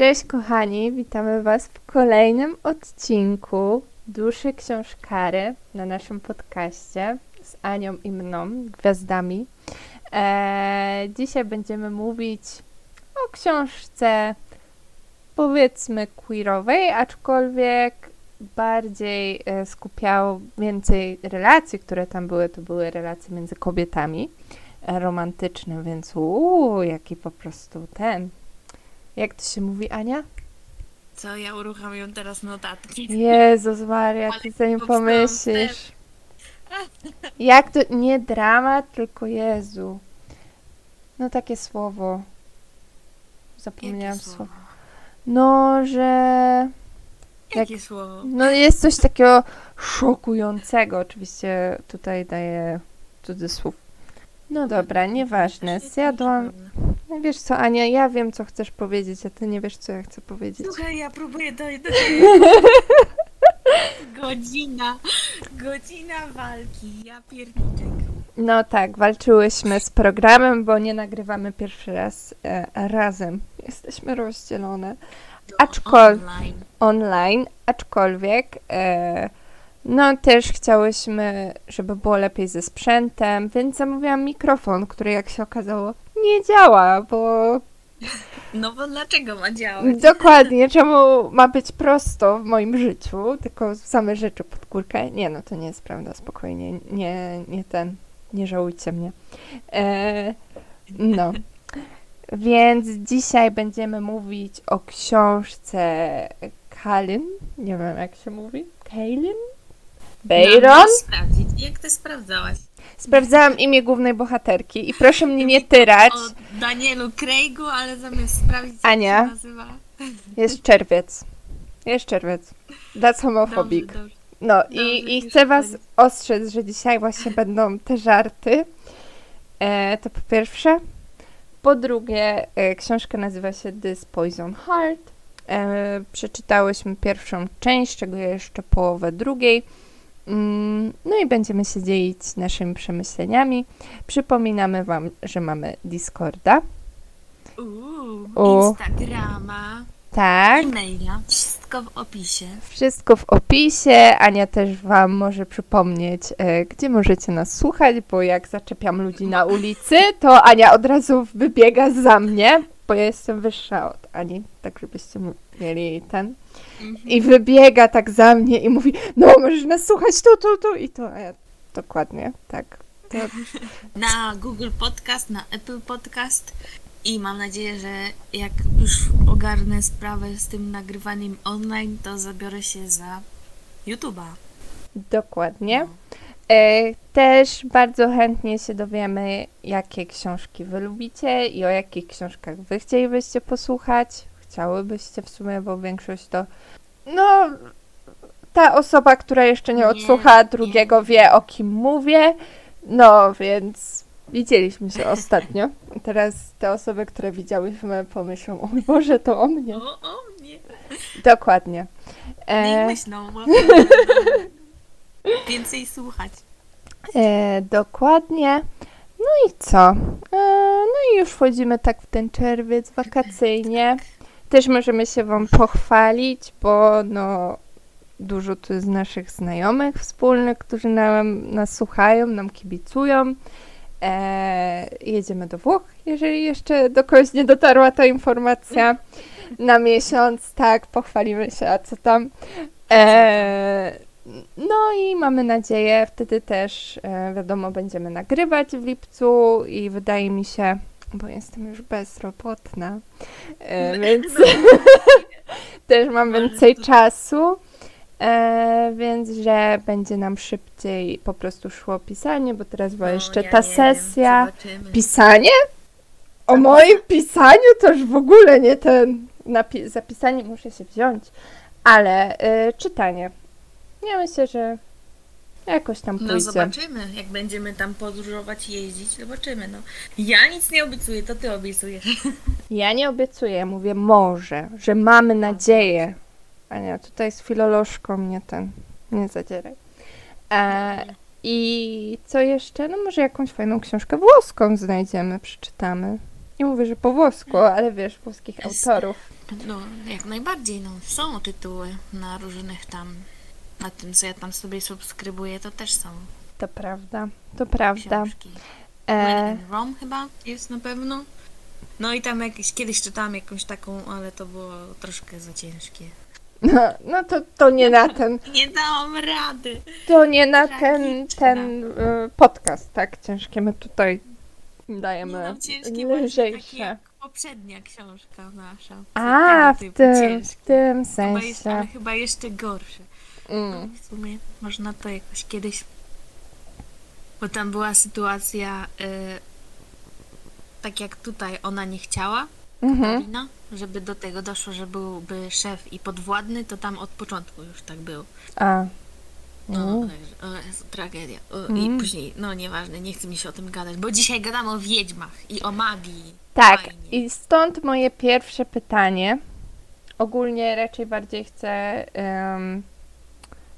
Cześć kochani, witamy Was w kolejnym odcinku Duszy Książkary na naszym podcaście z Anią i mną, gwiazdami. Eee, dzisiaj będziemy mówić o książce powiedzmy queerowej, aczkolwiek bardziej e, skupiał więcej relacji, które tam były, to były relacje między kobietami e, romantyczne, więc uuu, jaki po prostu ten. Jak to się mówi, Ania? Co, ja uruchamiam teraz notatki. Jezus Maria, ty sobie pomyślisz. Jak to, nie dramat, tylko Jezu. No takie słowo. Zapomniałam Jakie słowo? No, że... Jakie słowo? No jest coś takiego szokującego. Oczywiście tutaj daję cudzysłów. No dobra, nieważne. Zjadłam... No wiesz co, Ania, ja wiem, co chcesz powiedzieć, a ty nie wiesz, co ja chcę powiedzieć. Słuchaj, ja próbuję dojść do Godzina. Godzina walki. Ja pierniczek. No tak, walczyłyśmy z programem, bo nie nagrywamy pierwszy raz e, razem. Jesteśmy rozdzielone Aczkol- Online. online, aczkolwiek e, no też chciałyśmy, żeby było lepiej ze sprzętem, więc zamówiłam mikrofon, który jak się okazało nie działa, bo No bo dlaczego ma działać? dokładnie, czemu ma być prosto w moim życiu, tylko same rzeczy pod górkę. Nie, no to nie jest prawda, spokojnie, nie, nie ten, nie żałujcie mnie. E, no. Więc dzisiaj będziemy mówić o książce Kalin. Nie wiem, jak się mówi. Kalin? Bayron? No, sprawdzić. Jak ty sprawdzałaś? Sprawdzałam imię głównej bohaterki i proszę mnie nie tyrać. O Danielu Craigu, ale zamiast sprawdzić, jak Ania. się nazywa. Jest czerwiec. Jest czerwiec. That's homophobic. Dobrze, dobrze. No Dobrze, i, i chcę Was ostrzec, że dzisiaj właśnie będą te żarty. E, to po pierwsze. Po drugie, e, książka nazywa się This Poison Heart. E, przeczytałyśmy pierwszą część, czego jeszcze połowę drugiej. Mm, No i będziemy się dzielić naszymi przemyśleniami. Przypominamy Wam, że mamy Discorda. Uuu. Instagrama, Tak. e-maila, wszystko w opisie. Wszystko w opisie. Ania też Wam może przypomnieć, e, gdzie możecie nas słuchać, bo jak zaczepiam ludzi na ulicy, to Ania od razu wybiega za mnie, bo ja jestem wyższa od Ani, tak żebyście mieli ten. I wybiega tak za mnie i mówi, no możesz nas słuchać tu, tu, tu i to. A ja, dokładnie, tak. To, na Google Podcast, na Apple Podcast i mam nadzieję, że jak już ogarnę sprawę z tym nagrywaniem online, to zabiorę się za YouTube'a. dokładnie. E, Też bardzo chętnie się dowiemy, jakie książki wy lubicie i o jakich książkach wy chcielibyście posłuchać. Chciałybyście w sumie, bo większość to. No, ta osoba, która jeszcze nie Nie, odsłuchała nie. drugiego, wie o kim mówię. No, więc widzieliśmy się ostatnio. Teraz te osoby, które widziałyśmy, pomyślą: O Boże, to o mnie. O, o mnie! Dokładnie. E, Niech myślą, bo więcej słuchać. E, dokładnie. No i co? E, no i już wchodzimy tak w ten czerwiec wakacyjnie. Też możemy się Wam pochwalić, bo no dużo tu jest naszych znajomych wspólnych, którzy nam, nas słuchają, nam kibicują. E, jedziemy do Włoch, jeżeli jeszcze do kogoś nie dotarła ta informacja. Na miesiąc, tak, pochwalimy się, a co tam. E, no i mamy nadzieję, wtedy też, e, wiadomo, będziemy nagrywać w lipcu i wydaje mi się, bo jestem już bezrobotna, e, więc też mam więcej czasu, e, więc że będzie nam szybciej po prostu szło pisanie, bo teraz była No, jeszcze ja ta wiem, sesja. Pisanie? O moim pisaniu to już w ogóle nie ten. Napi- zapisanie muszę się wziąć, ale y, czytanie. Ja myślę, że jakoś tam No pójdzie. zobaczymy, jak będziemy tam podróżować, jeździć, zobaczymy. No. Ja nic nie obiecuję, to ty obiecujesz. Ja nie obiecuję, mówię może, że mamy nadzieję. Ania, tutaj z filolożką mnie ten, nie zadzieraj. E, I co jeszcze? No może jakąś fajną książkę włoską znajdziemy, przeczytamy. Nie mówię, że po włosku, ale wiesz, włoskich autorów. No, jak najbardziej, no. Są tytuły na różnych tam, na tym, co ja tam sobie subskrybuję, to też są To prawda, to prawda. książki. E, Rom chyba jest na pewno. No i tam jakieś, kiedyś czytałam jakąś taką, ale to było troszkę za ciężkie. no, no to, to nie na ten, Nie dałam rady. to nie na ten, ten y, podcast, tak? Ciężkie my tutaj Nie dajemy no, ciężkie lżejsze. jak poprzednia książka nasza. A, w tym, w tym Chyba jeszcze, ale sensie. chyba jeszcze gorsze. No, Mm. w sumie można to jakoś kiedyś. Bo tam była sytuacja, y, tak jak tutaj ona nie chciała, Mhm. Karina, żeby do tego doszło, że byłby szef i podwładny, to tam od początku już tak było. A. No, także, o tragedia. O, Mm. I później, no nieważne, nie chcę mi się o tym gadać, bo dzisiaj gadamy o wiedźmach i o magii. Tak, Fajnie. i stąd moje pierwsze pytanie. Ogólnie raczej bardziej chcę, em,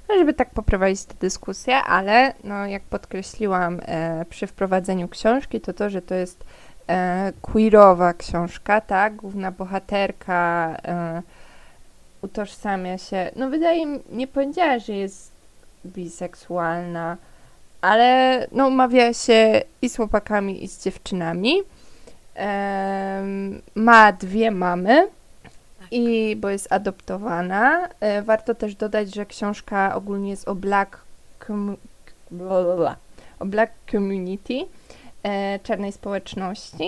no, żeby tak poprowadzić tę dyskusję, ale no, jak podkreśliłam e, przy wprowadzeniu książki, to to, że to jest e, queerowa książka, tak? Główna bohaterka e, utożsamia się, no wydaje mi, nie powiedziała, że jest biseksualna, ale no umawia się i z chłopakami, i z dziewczynami. Em, ma dwie mamy. I bo jest adoptowana. E, warto też dodać, że książka ogólnie jest o black, com- o black community, e, czarnej społeczności,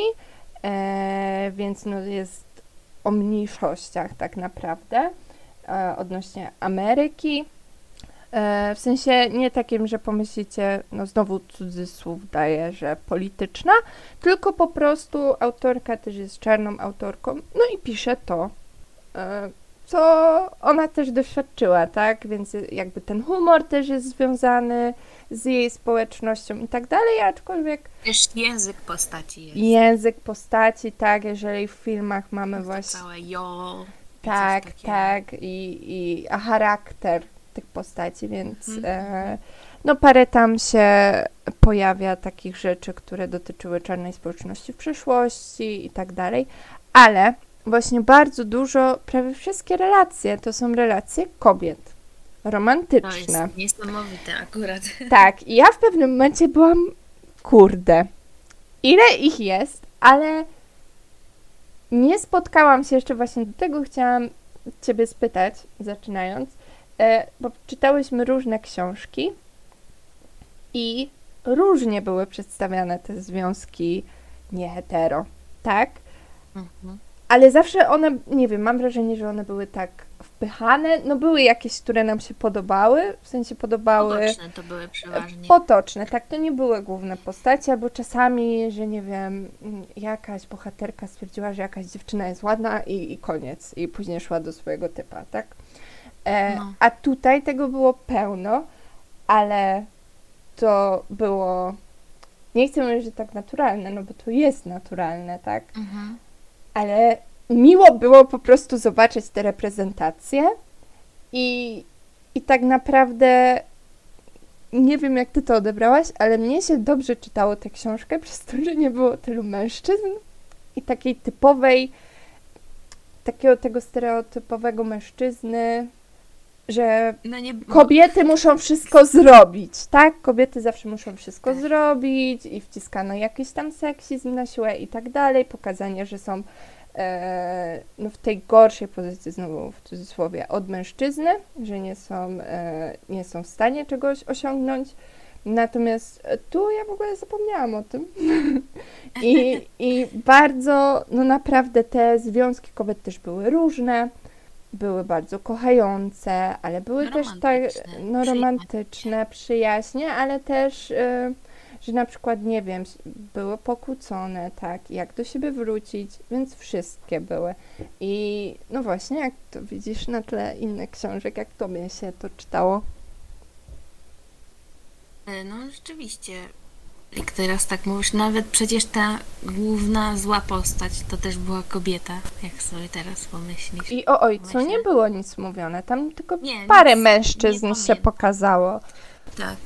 e, więc no jest o mniejszościach tak naprawdę odnośnie Ameryki. W sensie nie takim, że pomyślicie, no znowu cudzysłów daję, że polityczna, tylko po prostu autorka też jest czarną autorką, no i pisze to, co ona też doświadczyła, tak? Więc jakby ten humor też jest związany z jej społecznością i tak dalej, aczkolwiek Też język postaci jest. język postaci, tak, jeżeli w filmach mamy właśnie Całe jo. tak, tak, i, i a charakter tych postaci, więc Mhm. e, no parę tam się pojawia takich rzeczy, które dotyczyły czarnej społeczności w przeszłości i tak dalej, ale właśnie bardzo dużo, prawie wszystkie relacje to są relacje kobiet, To romantyczne. jest niesamowite akurat. Tak, i ja w pewnym momencie byłam, kurde, ile ich jest, ale nie spotkałam się jeszcze właśnie do tego, chciałam Ciebie spytać, zaczynając, e, bo czytałyśmy różne książki i różnie były przedstawiane te związki niehetero, tak? Mhm. Ale zawsze one, nie wiem, mam wrażenie, że one były tak wpychane, no były jakieś, które nam się podobały, w sensie podobały... Poboczne to były przeważnie. Potoczne, tak, to nie były główne postacie, albo czasami, że nie wiem, jakaś bohaterka stwierdziła, że jakaś dziewczyna jest ładna i, i koniec, i później szła do swojego typa, tak? E, No. A tutaj tego było pełno, ale to było, nie chcę mówić, że tak naturalne, no bo to jest naturalne, tak? Mhm. Ale miło było po prostu zobaczyć te reprezentacje i, i tak naprawdę nie wiem, jak ty to odebrałaś, ale mnie się dobrze czytało tę książkę przez to, że nie było tylu mężczyzn i takiej typowej, takiego tego stereotypowego mężczyzny, że No nie, kobiety muszą wszystko zrobić, tak? Kobiety zawsze muszą wszystko Tak. zrobić i wciskano jakiś tam seksizm na siłę i tak dalej, pokazanie, że są e, no, w tej gorszej pozycji, znowu w cudzysłowie, od mężczyzny, że nie są, e, nie są w stanie czegoś osiągnąć. Natomiast e, tu ja w ogóle zapomniałam o tym. I, I bardzo, no naprawdę te związki kobiet też były różne były bardzo kochające, ale były też tak Romantyczne, no, przyjaźnie. romantyczne, przyjaźnie, ale też, y, że na przykład, nie wiem, były pokłócone, tak, jak do siebie wrócić, więc wszystkie były. I no właśnie, jak to widzisz na tle innych książek, jak tobie się to czytało? E, No rzeczywiście. Jak teraz tak mówisz, nawet przecież ta główna zła postać to też była kobieta, jak sobie teraz pomyślisz. I o ojcu Właśnie. nie było nic mówione, tam tylko Nie, parę mężczyzn się pokazało. Tak.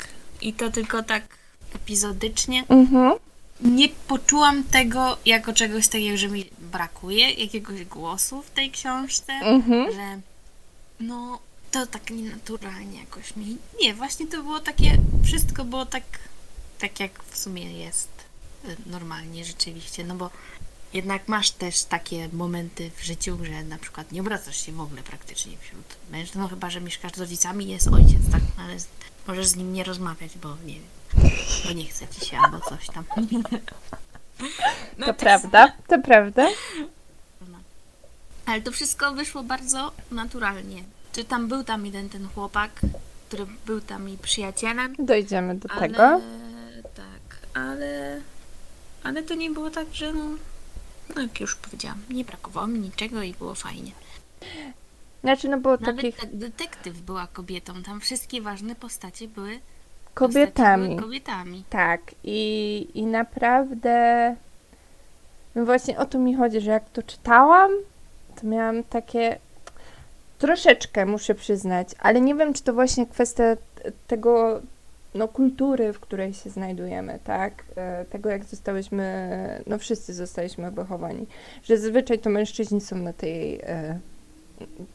I to tylko tak epizodycznie. Mhm. nie poczułam tego jako czegoś takiego, że mi brakuje jakiegoś głosu w tej książce, Mhm. że no to tak nienaturalnie jakoś mi. Nie, właśnie to było takie, wszystko było tak, tak jak w sumie jest y, normalnie rzeczywiście, no bo jednak masz też takie momenty w życiu, że na przykład nie obracasz się w ogóle praktycznie wśród mężczyzn, no chyba, że mieszkasz z rodzicami jest ojciec, tak, no ale możesz z nim nie rozmawiać, bo nie wiem, bo nie chce ci się albo coś tam. No To tak prawda, to prawda. Ale to wszystko wyszło bardzo naturalnie. Czy tam był tam jeden ten chłopak, który był tam mi przyjacielem, Dojdziemy do ale tego. tak, ale ale to nie było tak, że no, no jak już powiedziałam, nie brakowało mi niczego i było fajnie. Znaczy, no było Nawet takich tak detektyw była kobietą, tam wszystkie ważne postacie były kobietami. kobietami. Tak, i, i naprawdę. No właśnie o to mi chodzi, że jak to czytałam, to miałam takie. Troszeczkę muszę przyznać, ale nie wiem, czy to właśnie kwestia tego, no, kultury, w której się znajdujemy, tak? E, Tego, jak zostałyśmy, no, wszyscy zostaliśmy wychowani, że zazwyczaj to mężczyźni są na tej, e,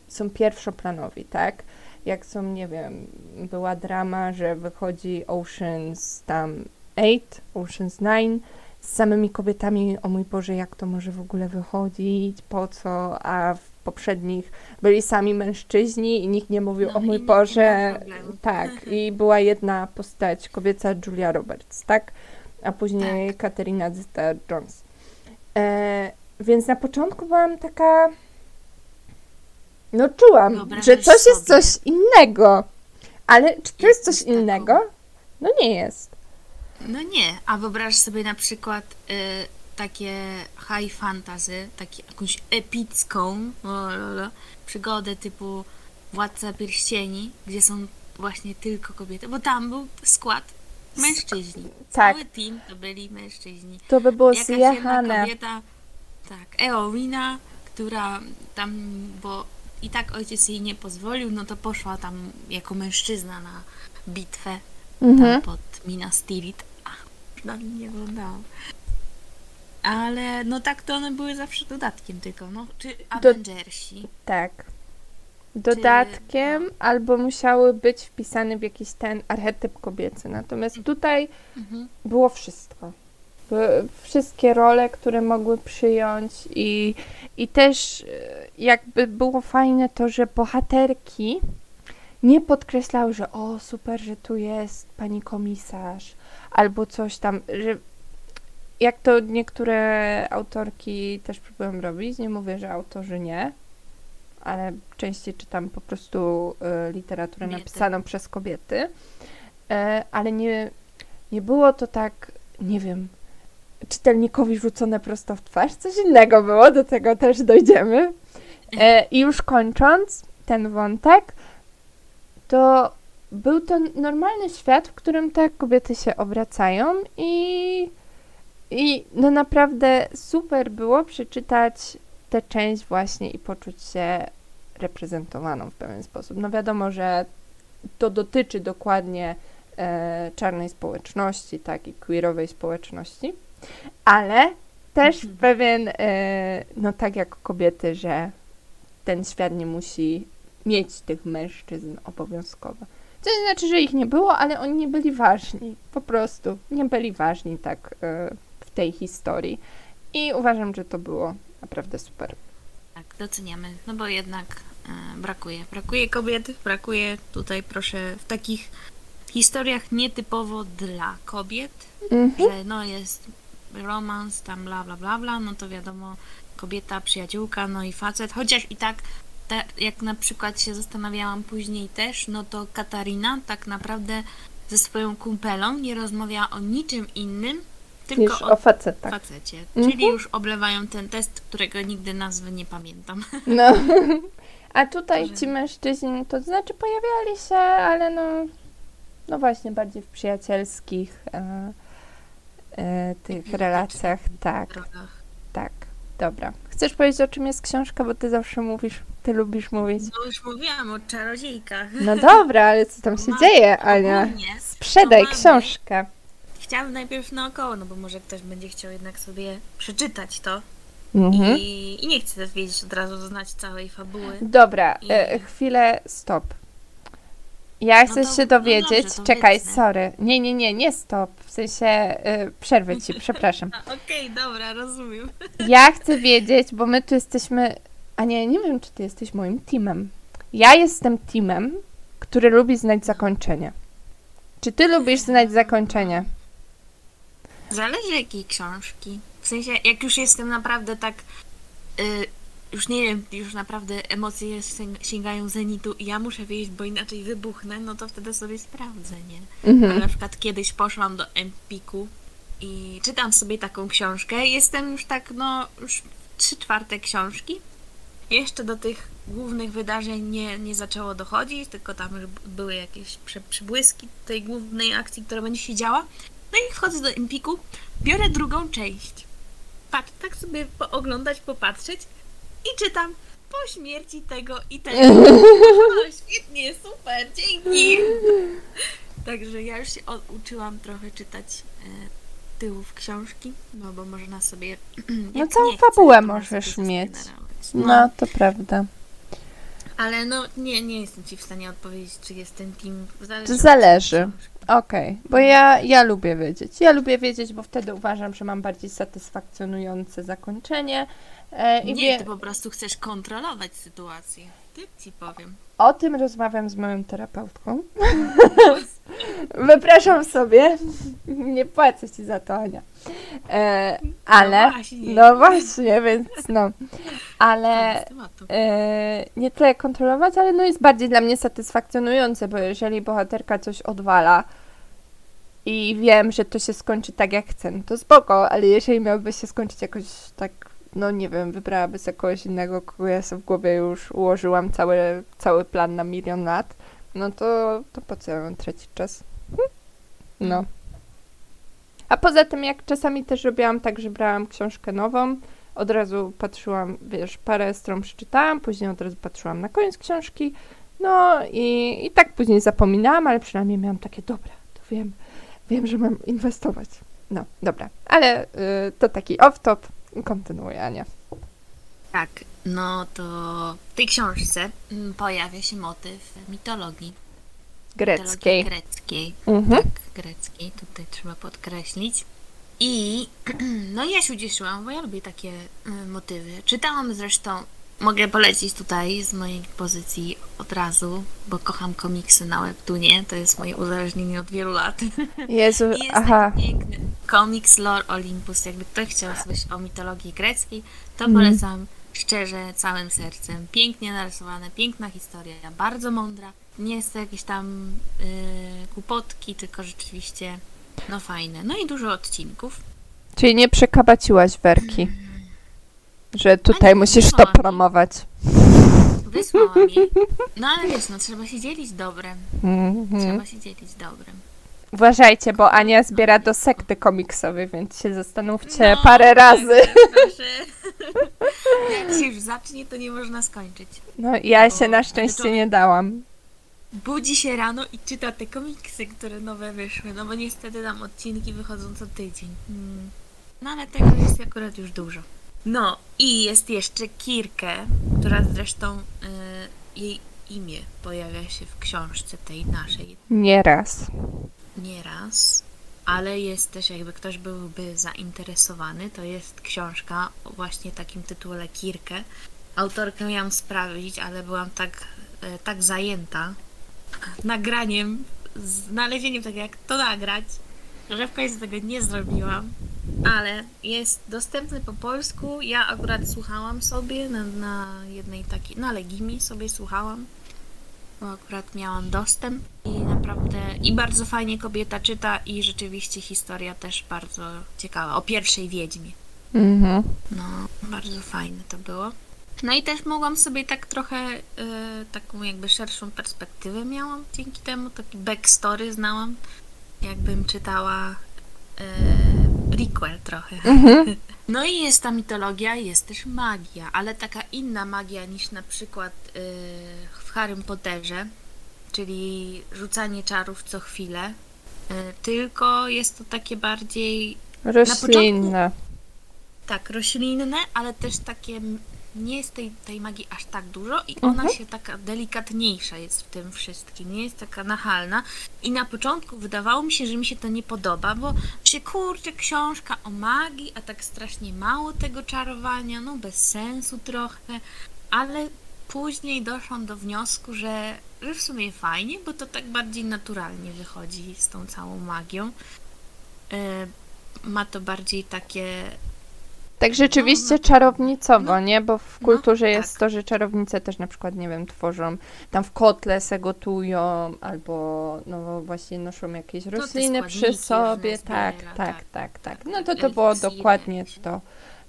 są pierwszoplanowi, tak? Jak są, nie wiem, była drama, że wychodzi Oceans tam 8, Oceans 9 z samymi kobietami, o mój Boże, jak to może w ogóle wychodzić, po co, a w poprzednich byli sami mężczyźni i nikt nie mówił, No o mój Boże, tak, i była jedna postać kobieca, Julia Roberts, tak, a później Tak. Katerina Zeta-Jones. E, więc na początku byłam taka, no czułam, Wyobrażasz że coś jest sobie. coś innego, ale czy to jest coś innego? No nie jest. No nie, a wyobraź sobie na przykład y, takie high fantasy, takie, jakąś epicką przygodę typu Władca Pierścieni, gdzie są właśnie tylko kobiety, bo tam był skład mężczyźni. Tak. Cały team to byli mężczyźni. To by było Jakaś zjechane. kobieta, tak, Eowina, która tam, bo i tak ojciec jej nie pozwolił, no to poszła tam jako mężczyzna na bitwę Mhm. pod Minas Tirith. Ach, mnie nie oglądałam. Ale no tak to one były zawsze dodatkiem tylko, no. Czy Avengersi. Tak. Dodatkiem albo musiały być wpisane w jakiś ten archetyp kobiecy. Natomiast tutaj Mhm. było wszystko. Wszystkie role, które mogły przyjąć i, i też e, jakby było fajne to, że bohaterki nie podkreślały, że o super, że tu jest pani komisarz albo coś tam, że jak to niektóre autorki też próbują robić, nie mówię, że autorzy nie, ale częściej czytam po prostu e, literaturę Kobiety. napisaną przez kobiety, e, ale nie, nie było to tak, nie wiem, czytelnikowi rzucone prosto w twarz, coś innego było, do tego też dojdziemy. E, I już kończąc ten wątek, to był to normalny świat, w którym te kobiety się obracają i, i no naprawdę super było przeczytać tę część właśnie i poczuć się reprezentowaną w pewien sposób. No wiadomo, że to dotyczy dokładnie e, czarnej społeczności, tak, i queerowej społeczności, ale też Mhm. pewien, e, no tak jak kobiety, że ten świat nie musi mieć tych mężczyzn obowiązkowo. To nie znaczy, że ich nie było, ale oni nie byli ważni. Po prostu nie byli ważni tak e, w tej historii. I uważam, że to było naprawdę super. Tak, doceniamy, no bo jednak e, brakuje. Brakuje kobiet, brakuje tutaj, proszę, w takich historiach nietypowo dla kobiet, Mhm. że no jest romans, tam bla bla bla bla, no to wiadomo, kobieta, przyjaciółka, no i facet, chociaż i tak, ta, jak na przykład się zastanawiałam później też, no to Katarina tak naprawdę ze swoją kumpelą nie rozmawiała o niczym innym, tylko Niż o o facetach. facecie. Mhm. Czyli już oblewają ten test, którego nigdy nazwy nie pamiętam. No. A tutaj Że- ci mężczyźni, to znaczy pojawiali się, ale no, no właśnie bardziej w przyjacielskich e, tych relacjach. Tak, drogach. tak. Dobra. Chcesz powiedzieć, o czym jest książka, bo ty zawsze mówisz, ty lubisz mówić. No już mówiłam o czarodziejkach. No dobra, ale co tam się Mamy- dzieje, Ania? Sprzedaj książkę. chciałabym najpierw naokoło, no bo może ktoś będzie chciał jednak sobie przeczytać to Mhm. i, i nie chce wiedzieć od razu, znać całej fabuły. Dobra, I- e, chwilę, stop. Ja chcę No to- się no dowiedzieć, dobrze, to czekaj, wytnę. sorry. Nie, nie, nie, nie stop. W sensie e, przerwę ci, przepraszam. Okej, dobra, rozumiem. Ja chcę wiedzieć, bo my tu jesteśmy. A nie, nie wiem, czy ty jesteś moim teamem. Ja jestem teamem, który lubi znać zakończenie. Czy ty lubisz znać zakończenie? Zależy jakiej książki. W sensie, jak już jestem naprawdę tak. Y, już nie wiem, już naprawdę emocje sięg- sięgają zenitu i ja muszę wyjść, bo inaczej wybuchnę, no to wtedy sobie sprawdzę, nie? Ale Mhm. na przykład kiedyś poszłam do Empiku i czytam sobie taką książkę. Jestem już tak, no, już trzy czwarte książki. Jeszcze do tych głównych wydarzeń nie, nie zaczęło dochodzić, tylko tam już były jakieś przybłyski tej głównej akcji, która będzie się działa. No i wchodzę do Empiku, biorę drugą część. Patrz, tak sobie pooglądać, popatrzeć i czytam po śmierci tego i tego. O, świetnie, super, dzięki. Także ja już się uczyłam trochę czytać e, tyłów książki, no bo można sobie. No całą nie fabułę możesz mieć. zasterować. No, to prawda. Ale no nie, nie jestem ci w stanie odpowiedzieć, czy jest ten team. Zależy. Zależy. Okej, bo ja, ja lubię wiedzieć. Ja lubię wiedzieć, bo wtedy uważam, że mam bardziej satysfakcjonujące zakończenie. E, I Nie, wie, ty po prostu chcesz kontrolować sytuację. Ty ci powiem. o tym rozmawiam z moją terapeutką. Wypraszam sobie. Nie płacę ci za to, Ania. E, ale. No właśnie. No właśnie, więc no. Ale e, nie tyle kontrolować, ale no jest bardziej dla mnie satysfakcjonujące, bo jeżeli bohaterka coś odwala i wiem, że to się skończy tak jak chcę, no to spoko, ale jeżeli miałoby się skończyć jakoś tak, no nie wiem, wybrałaby sobie kogoś innego, kogo ja sobie w głowie już ułożyłam cały, cały plan na milion lat, no to, to po co ja mam tracić czas? Hm? No. A poza tym, jak czasami też robiłam tak, że brałam książkę nową, od razu patrzyłam, wiesz, parę stron przeczytałam, później od razu patrzyłam na koniec książki, no i, i tak później zapominałam, ale przynajmniej miałam takie, dobra, to wiem, wiem, że mam inwestować. No, dobra, ale y, to taki off-top, kontynuuję, Ania. Tak, no to w tej książce mm, pojawia się motyw mitologii. Greckiej. Mitologii greckiej. Mhm. Tak, greckiej, tutaj trzeba podkreślić. I no ja się ucieszyłam, bo ja lubię takie y, motywy. Czytałam zresztą, mogę polecić tutaj z mojej pozycji od razu, bo kocham komiksy na webtunie, to jest moje uzależnienie od wielu lat. Jezu, I jest aha, piękny komiks Lore Olympus. Jakby ktoś chciał coś o mitologii greckiej, to Mhm. polecam szczerze, całym sercem. Pięknie narysowane, piękna historia, bardzo mądra. Nie jest to jakieś tam yy, kłopotki, tylko rzeczywiście no fajne. No i dużo odcinków. czyli nie przekabaciłaś werki, że tutaj nie, musisz to promować. Wysłałam jej. No ale wiesz, no trzeba się dzielić dobrem. Mhm. Trzeba się dzielić dobrem. Uważajcie, bo Ania zbiera do sekty komiksowej, więc się zastanówcie No. parę razy. Proszę. Jak się już zacznie, to nie można skończyć. No, ja się O, na szczęście nie dałam. budzi się rano i czyta te komiksy, które nowe wyszły, no bo niestety tam odcinki wychodzą co tydzień. Mm. No ale tego jest akurat już dużo. No i jest jeszcze Kirkę, która zresztą y, jej imię pojawia się w książce tej naszej Nieraz. nieraz, ale jest też jakby ktoś byłby zainteresowany, to jest książka o właśnie takim tytule Kirkę. Autorkę miałam sprawdzić, ale byłam tak, e, tak zajęta nagraniem, znalezieniem tego, jak to nagrać, że w końcu tego nie zrobiłam. Ale jest dostępny po polsku. Ja akurat słuchałam sobie na, na jednej takiej, na Legimi sobie słuchałam bo akurat miałam dostęp i naprawdę i bardzo fajnie kobieta czyta i rzeczywiście historia też bardzo ciekawa. O pierwszej wiedźmie. Mhm. No, bardzo fajne to było. No i też mogłam sobie tak trochę e, taką jakby szerszą perspektywę miałam dzięki temu, taki backstory znałam, jakbym czytała e, prequel trochę. Mhm. No i jest ta mitologia, jest też magia, ale taka inna magia niż na przykład yy, w Harrym Potterze, czyli rzucanie czarów co chwilę. tylko jest to takie bardziej Roślinne. tak, roślinne, ale też takie nie jest tej, tej magii aż tak dużo i ona Mhm. się taka delikatniejsza jest w tym wszystkim, nie jest taka nachalna. I na początku wydawało mi się, że mi się to nie podoba, bo się kurczę, książka o magii, a tak strasznie mało tego czarowania, no bez sensu trochę, ale później doszłam do wniosku, że, że w sumie fajnie, bo to tak bardziej naturalnie wychodzi z tą całą magią. E, ma to bardziej takie Tak rzeczywiście No, no. czarownicowo, No. nie? Bo w No, kulturze jest tak. to, że czarownice też na przykład, nie wiem, tworzą, tam w kotle se gotują, albo no właśnie noszą jakieś rośliny przy sobie. Tak, tak, tak. tak, tak. No to to było dokładnie to,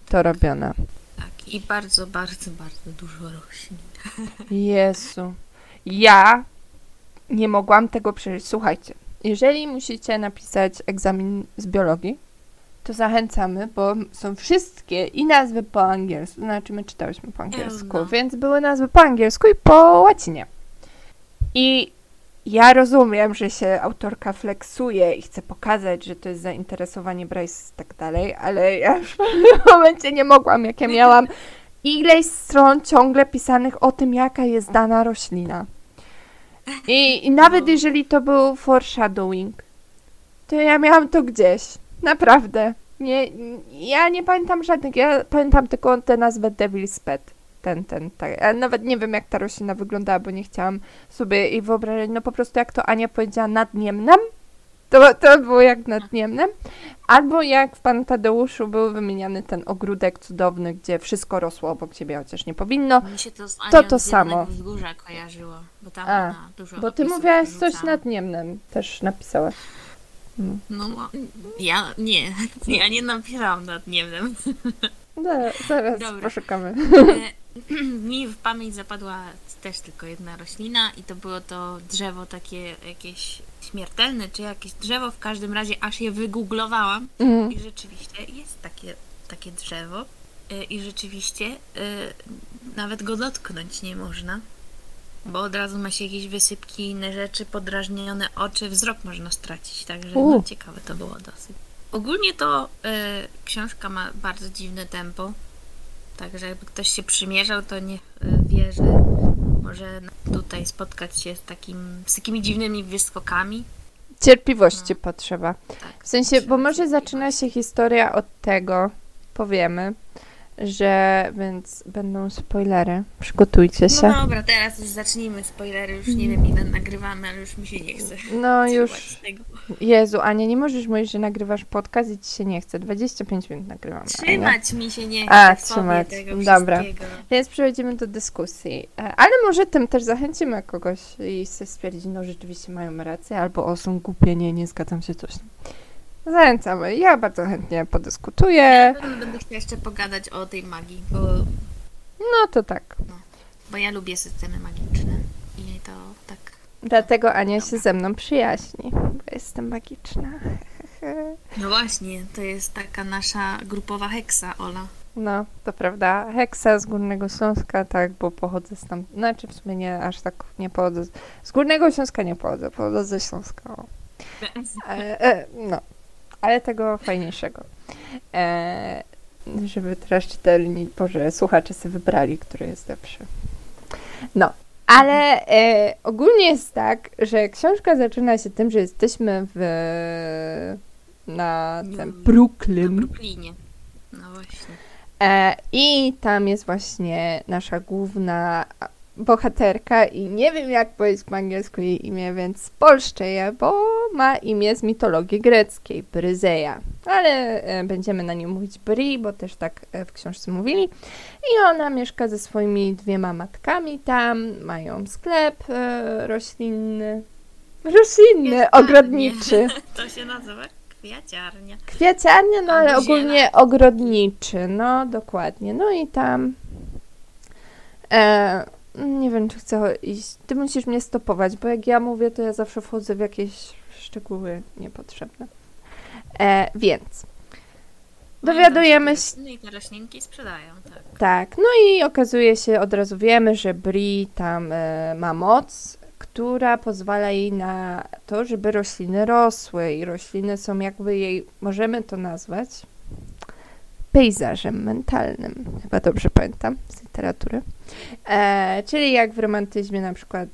to robione. Tak, i bardzo, bardzo, bardzo dużo roślin. Jezu. Ja nie mogłam tego przeżyć. Słuchajcie, jeżeli musicie napisać egzamin z biologii, to zachęcamy, bo są wszystkie i nazwy po angielsku, znaczy my czytałyśmy po angielsku, no. więc były nazwy po angielsku i po łacinie. I ja rozumiem, że się autorka flexuje i chce pokazać, że to jest zainteresowanie Bryce i tak dalej, ale ja już w pewnym momencie nie mogłam, jak ja miałam ileś stron ciągle pisanych o tym, jaka jest dana roślina. I, i nawet No. jeżeli to był foreshadowing, to ja miałam to gdzieś. Naprawdę. Nie, ja nie pamiętam żadnych. Ja pamiętam tylko tę nazwę Devil's Pet. Ten, ten, tak. Ja nawet nie wiem, jak ta roślina wyglądała, bo nie chciałam sobie jej wyobrazić. No po prostu jak to Ania powiedziała nad Niemnem, to, to było jak nad Niemnem. Albo jak w Panu Tadeuszu był wymieniany ten ogródek cudowny, gdzie wszystko rosło obok ciebie, chociaż nie powinno. Mi się to z To Anią to Zielonego samo. Wzgórza kojarzyło, bo tam A, ona dużo Bo ty mówiłaś coś nad Niemnem, też napisałaś. No, mo- ja nie, ja nie napisałam nad Niemnem. Zaraz, zaraz Dobra. poszukamy. E, Mi w pamięć zapadła też tylko jedna roślina i to było to drzewo takie jakieś śmiertelne, czy jakieś drzewo, w każdym razie aż je wygooglowałam Mm. i rzeczywiście jest takie, takie drzewo e, i rzeczywiście e, nawet go dotknąć nie można, bo od razu ma się jakieś wysypki, inne rzeczy, podrażnione oczy, wzrok można stracić, także no, ciekawe to było dosyć. Ogólnie to e, książka ma bardzo dziwne tempo, także jakby ktoś się przymierzał, to niech e, wie, że może tutaj spotkać się z, takim, z takimi dziwnymi wyskokami. Cierpliwości No. potrzeba. Tak, W sensie, bo może zaczyna się historia od tego, powiemy, że więc będą spoilery. Przygotujcie się. No dobra, teraz już zacznijmy spoilery, już nie wiem ile nagrywamy, ale już mi się nie chce. No już. Jezu, Ania, nie możesz mówić, że nagrywasz podcast i ci się nie chce. 25 minut nagrywamy. Ania. Trzymać mi się nie A, chce sobie trzymać. Dobra. Więc przechodzimy do dyskusji. E, Ale może tym też zachęcimy kogoś i se stwierdzi, no rzeczywiście mają rację, albo o są głupie, nie, nie zgadzam się, coś tam. Zachęcamy. Ja bardzo chętnie podyskutuję. Pewno będę chciała jeszcze pogadać o tej magii, bo, No to tak. bo ja lubię systemy magiczne i to tak Dlatego Ania się ze mną przyjaźni, bo jestem magiczna. No właśnie, to jest taka nasza grupowa heksa, Ola. No, to prawda. Heksa z Górnego Śląska, tak, bo pochodzę z tam, znaczy w sumie nie, aż tak nie pochodzę. z- Z Górnego Śląska nie pochodzę, pochodzę ze Śląska. O. E, e, no, ale tego fajniejszego. E, żeby teraz czytelni, Boże, słuchacze sobie wybrali, który jest lepszy. No, ale e, ogólnie jest tak, że książka zaczyna się tym, że jesteśmy w na tym Mm, Na Brooklyn. Brooklynie. No właśnie. E, I tam jest właśnie nasza główna bohaterka i nie wiem jak powiedzieć po angielsku jej imię, więc spolszczę je, bo ma imię z mitologii greckiej, Bryzeja. Ale e, będziemy na nią mówić Bri, bo też tak e, w książce mówili. I ona mieszka ze swoimi dwiema matkami tam, mają sklep e, roślinny, roślinny, ogrodniczy. To się nazywa kwiaciarnia. Kwiaciarnia, no ale ogólnie ogrodniczy, no dokładnie. No i tam. E, nie wiem, czy chcę iść. Ty musisz mnie stopować, bo jak ja mówię, to ja zawsze wchodzę w jakieś szczegóły niepotrzebne. E, więc. Dowiadujemy się. No i te roślinki sprzedają, tak. Tak, no i okazuje się, od razu wiemy, że Bri tam e, ma moc, która pozwala jej na to, żeby rośliny rosły i rośliny są jakby jej, możemy to nazwać, pejzażem mentalnym. Chyba dobrze pamiętam z literatury. E, czyli jak w romantyzmie na przykład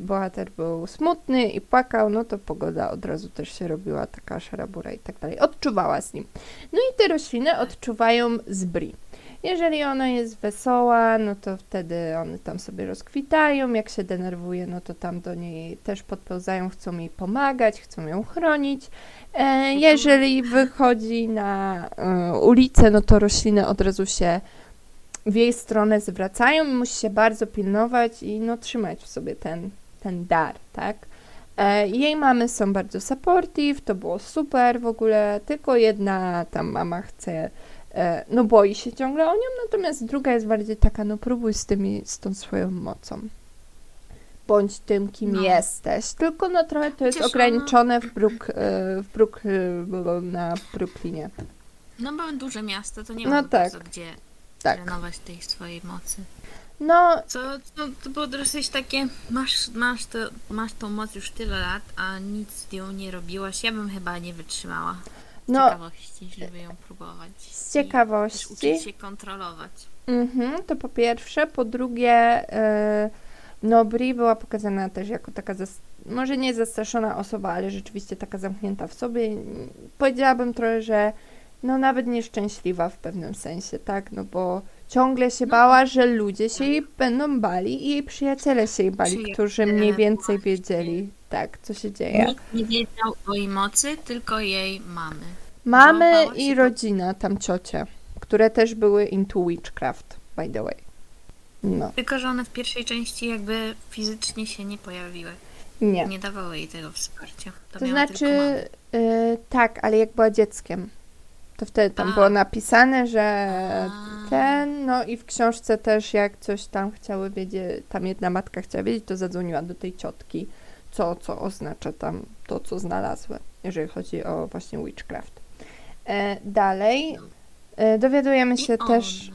bohater był smutny i płakał, no to pogoda od razu też się robiła taka szarabura i tak dalej. Odczuwała z nim. No i te rośliny odczuwają z bri. Jeżeli ona jest wesoła, no to wtedy one tam sobie rozkwitają. Jak się denerwuje, no to tam do niej też podpełzają, chcą jej pomagać, chcą ją chronić. E, jeżeli wychodzi na e, ulicę, no to rośliny od razu się w jej stronę zwracają i musi się bardzo pilnować i no trzymać w sobie ten, ten dar, tak? E, jej mamy są bardzo supportive, to było super w ogóle, tylko jedna tam mama chce no boi się ciągle o nią, natomiast druga jest bardziej taka, no próbuj z, tymi, z tą swoją mocą. Bądź tym, kim no. jesteś. Tylko no trochę to jest ograniczone w, Brook, e, w Brook, e, na Brooklynie. No bo duże miasto, to nie ma no tak. gdzie tak. trenować tej swojej mocy. No. Co, co to było dosyć takie, masz, masz, to, masz tą moc już tyle lat, a nic z nią nie robiłaś. Ja bym chyba nie wytrzymała no, ciekawości, żeby ją próbować. Z ciekawości. uczyć się kontrolować. Mhm, to po pierwsze. Po drugie, yy, no Bri była pokazana też jako taka, może nie zastraszona osoba, ale rzeczywiście taka zamknięta w sobie. Powiedziałabym trochę, że no nawet nieszczęśliwa w pewnym sensie, tak? No bo ciągle się no, bała, że ludzie się jej będą bali i jej przyjaciele się jej bali, którzy mniej więcej wiedzieli, tak, co się dzieje. Nikt nie wiedział o jej mocy, tylko jej mamy. Mamy i rodzina, tam ciocie, które też były into witchcraft, by the way. No. Tylko, że one w pierwszej części jakby fizycznie się nie pojawiły. Nie. Nie dawały jej tego wsparcia. To, to znaczy, y, tak, ale jak była dzieckiem, to wtedy tam A. było napisane, że A. ten, no i w książce też jak coś tam chciały wiedzieć, tam jedna matka chciała wiedzieć, to zadzwoniła do tej ciotki, co, co oznacza tam to, co znalazły, jeżeli chodzi o właśnie witchcraft. E, dalej e, dowiadujemy się I też...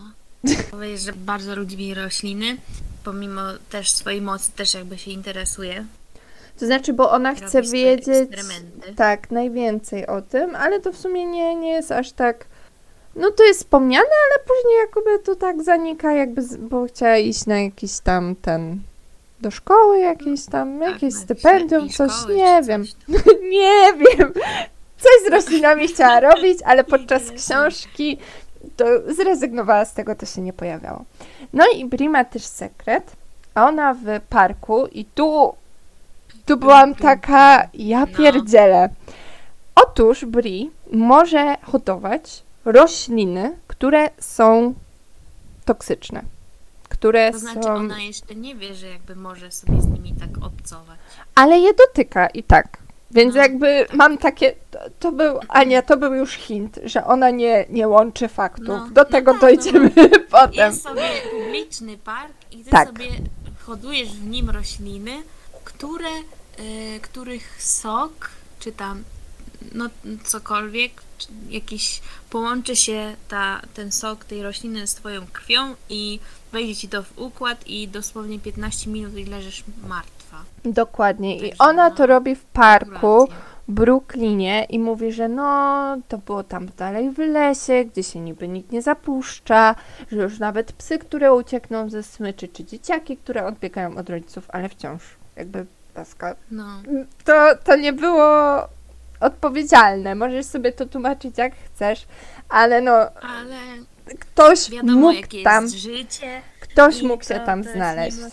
Powiedz, że bardzo lubi rośliny, pomimo też swojej mocy też jakby się interesuje. To znaczy, bo ona chce wiedzieć tak, najwięcej o tym, ale to w sumie nie, nie jest aż tak no to jest wspomniane, ale później jakoby to tak zanika, jakby, z, bo chciała iść na jakiś tam ten do szkoły jakieś tam, tak, jakieś stypendium, coś, nie wiem. nie wiem. Coś z roślinami chciała robić, ale podczas książki to zrezygnowała z tego, to się nie pojawiało. No i Bri ma też sekret, a ona w parku i tu, tu byłam taka, ja no. pierdzielę. Otóż Bri może hodować rośliny, które są toksyczne. Które to znaczy, są... ona jeszcze nie wie, że jakby może sobie z nimi tak obcować. Ale je dotyka i tak. Więc no. jakby mam takie, to, to, był, Ania, to był już hint, że ona nie, nie łączy faktów. No, Do no tego tak, no dojdziemy potem. Jest sobie publiczny park i ty tak. sobie hodujesz w nim rośliny, które, y, których sok, czy tam no cokolwiek, jakiś połączy się ta, ten sok tej rośliny z twoją krwią i wejdzie ci to w układ i dosłownie 15 minut i leżysz martwa. Dokładnie. I ona to robi w parku w Brooklynie i mówi, że no, to było tam dalej w lesie, gdzie się niby nikt nie zapuszcza, że już nawet psy, które uciekną ze smyczy, czy dzieciaki, które odbiegają od rodziców, ale wciąż jakby laska. No. To, to nie było odpowiedzialne. Możesz sobie to tłumaczyć jak chcesz, ale no. Ale ktoś wiadomo, mógł tam. Życie ktoś mógł się tam znaleźć. No,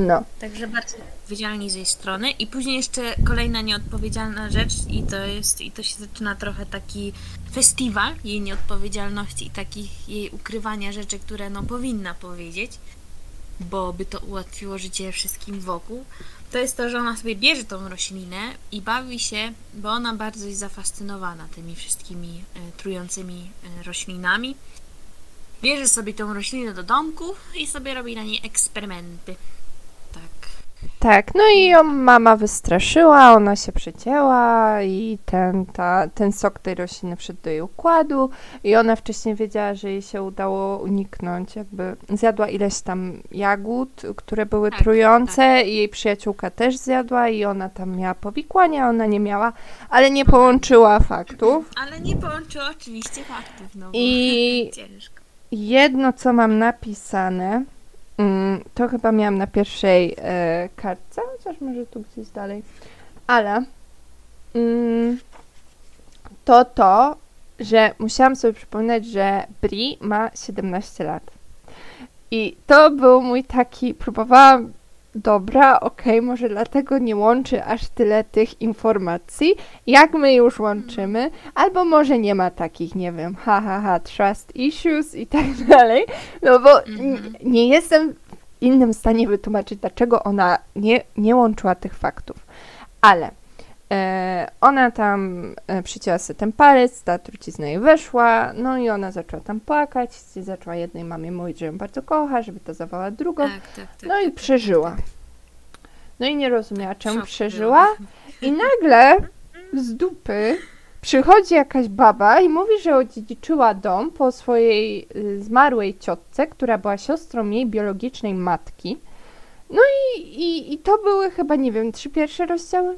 no. Także bardzo odpowiedzialni z jej strony. I później jeszcze kolejna nieodpowiedzialna rzecz, i to jest, i to się zaczyna trochę taki festiwal jej nieodpowiedzialności i takich jej ukrywania rzeczy, które no powinna powiedzieć, bo by to ułatwiło życie wszystkim wokół to jest to, że ona sobie bierze tą roślinę i bawi się, bo ona bardzo jest zafascynowana tymi wszystkimi e, trującymi e, roślinami. Bierze sobie tą roślinę do domku i sobie robi na niej eksperymenty. Tak. Tak, no i ją mama wystraszyła, ona się przecięła i ten, ta, ten sok tej rośliny wszedł do jej układu i ona wcześniej wiedziała, że jej się udało uniknąć, jakby zjadła ileś tam jagód, które były Tak, trujące i jej przyjaciółka też zjadła i ona tam miała powikłania, ona nie miała, ale nie połączyła faktów. Ale nie połączyło oczywiście faktów, no bo I ciężko. jedno, co mam napisane, to chyba miałam na pierwszej e, kartce, chociaż może tu gdzieś dalej, ale mm, to to, że musiałam sobie przypomnieć, że Bri ma 17 lat. I to był mój taki, próbowałam, dobra, okej, może dlatego nie łączy aż tyle tych informacji, jak my już łączymy, albo może nie ma takich, nie wiem, ha, ha, ha, trust issues i tak dalej, no bo Mhm. nie jestem w innym stanie wytłumaczyć, dlaczego ona nie, nie łączyła tych faktów, ale ona tam e, przycięła sobie ten palec, ta trucizna jej weszła, no i ona zaczęła tam płakać, zaczęła jednej mamie mówić, że ją bardzo kocha, żeby to zawołała drugą, Tak, tak, tak. no i tak, przeżyła. No i nie rozumiała, czemu przeżyła. I nagle z dupy przychodzi jakaś baba i mówi, że odziedziczyła dom po swojej y, zmarłej ciotce, która była siostrą jej biologicznej matki. No i, i, i to były chyba, nie wiem, trzy pierwsze rozdziały?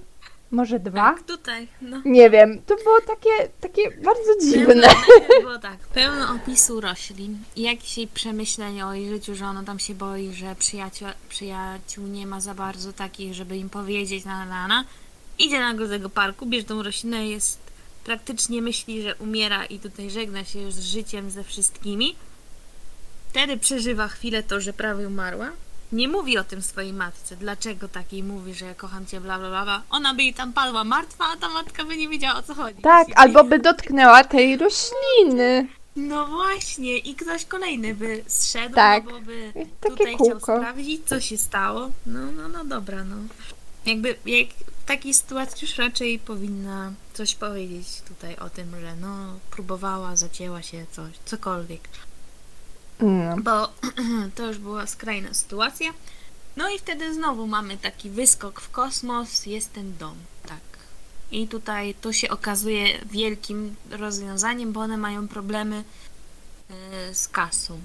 Może dwa? Tak, tutaj, no. Nie wiem, to było takie, takie bardzo dziwne. Pełno, było tak, pełno opisu roślin i jakichś jej przemyśleń o jej życiu, że ona tam się boi, że przyjaciół, przyjaciół nie ma za bardzo takich, żeby im powiedzieć na na na. Idzie na do tego parku, bierze tą roślinę, jest praktycznie myśli, że umiera i tutaj żegna się już z życiem ze wszystkimi. Wtedy przeżywa chwilę to, że prawie umarła. Nie mówi o tym swojej matce. Dlaczego takiej mówi, że kocham cię, bla bla bla. Ona by jej tam padła martwa, a ta matka by nie wiedziała o co chodzi. Tak, albo by dotknęła tej rośliny. No właśnie, i ktoś kolejny by zszedł, Tak. bo by Takie tutaj kółko. chciał sprawdzić, co się stało. No, no, no dobra, no. Jakby jak w takiej sytuacji już raczej powinna coś powiedzieć tutaj o tym, że no próbowała, zacięła się, coś, cokolwiek. No. Bo to już była skrajna sytuacja. No i wtedy znowu mamy taki wyskok w kosmos, jest ten dom, tak. I tutaj to się okazuje wielkim rozwiązaniem, bo one mają problemy e, z kasą,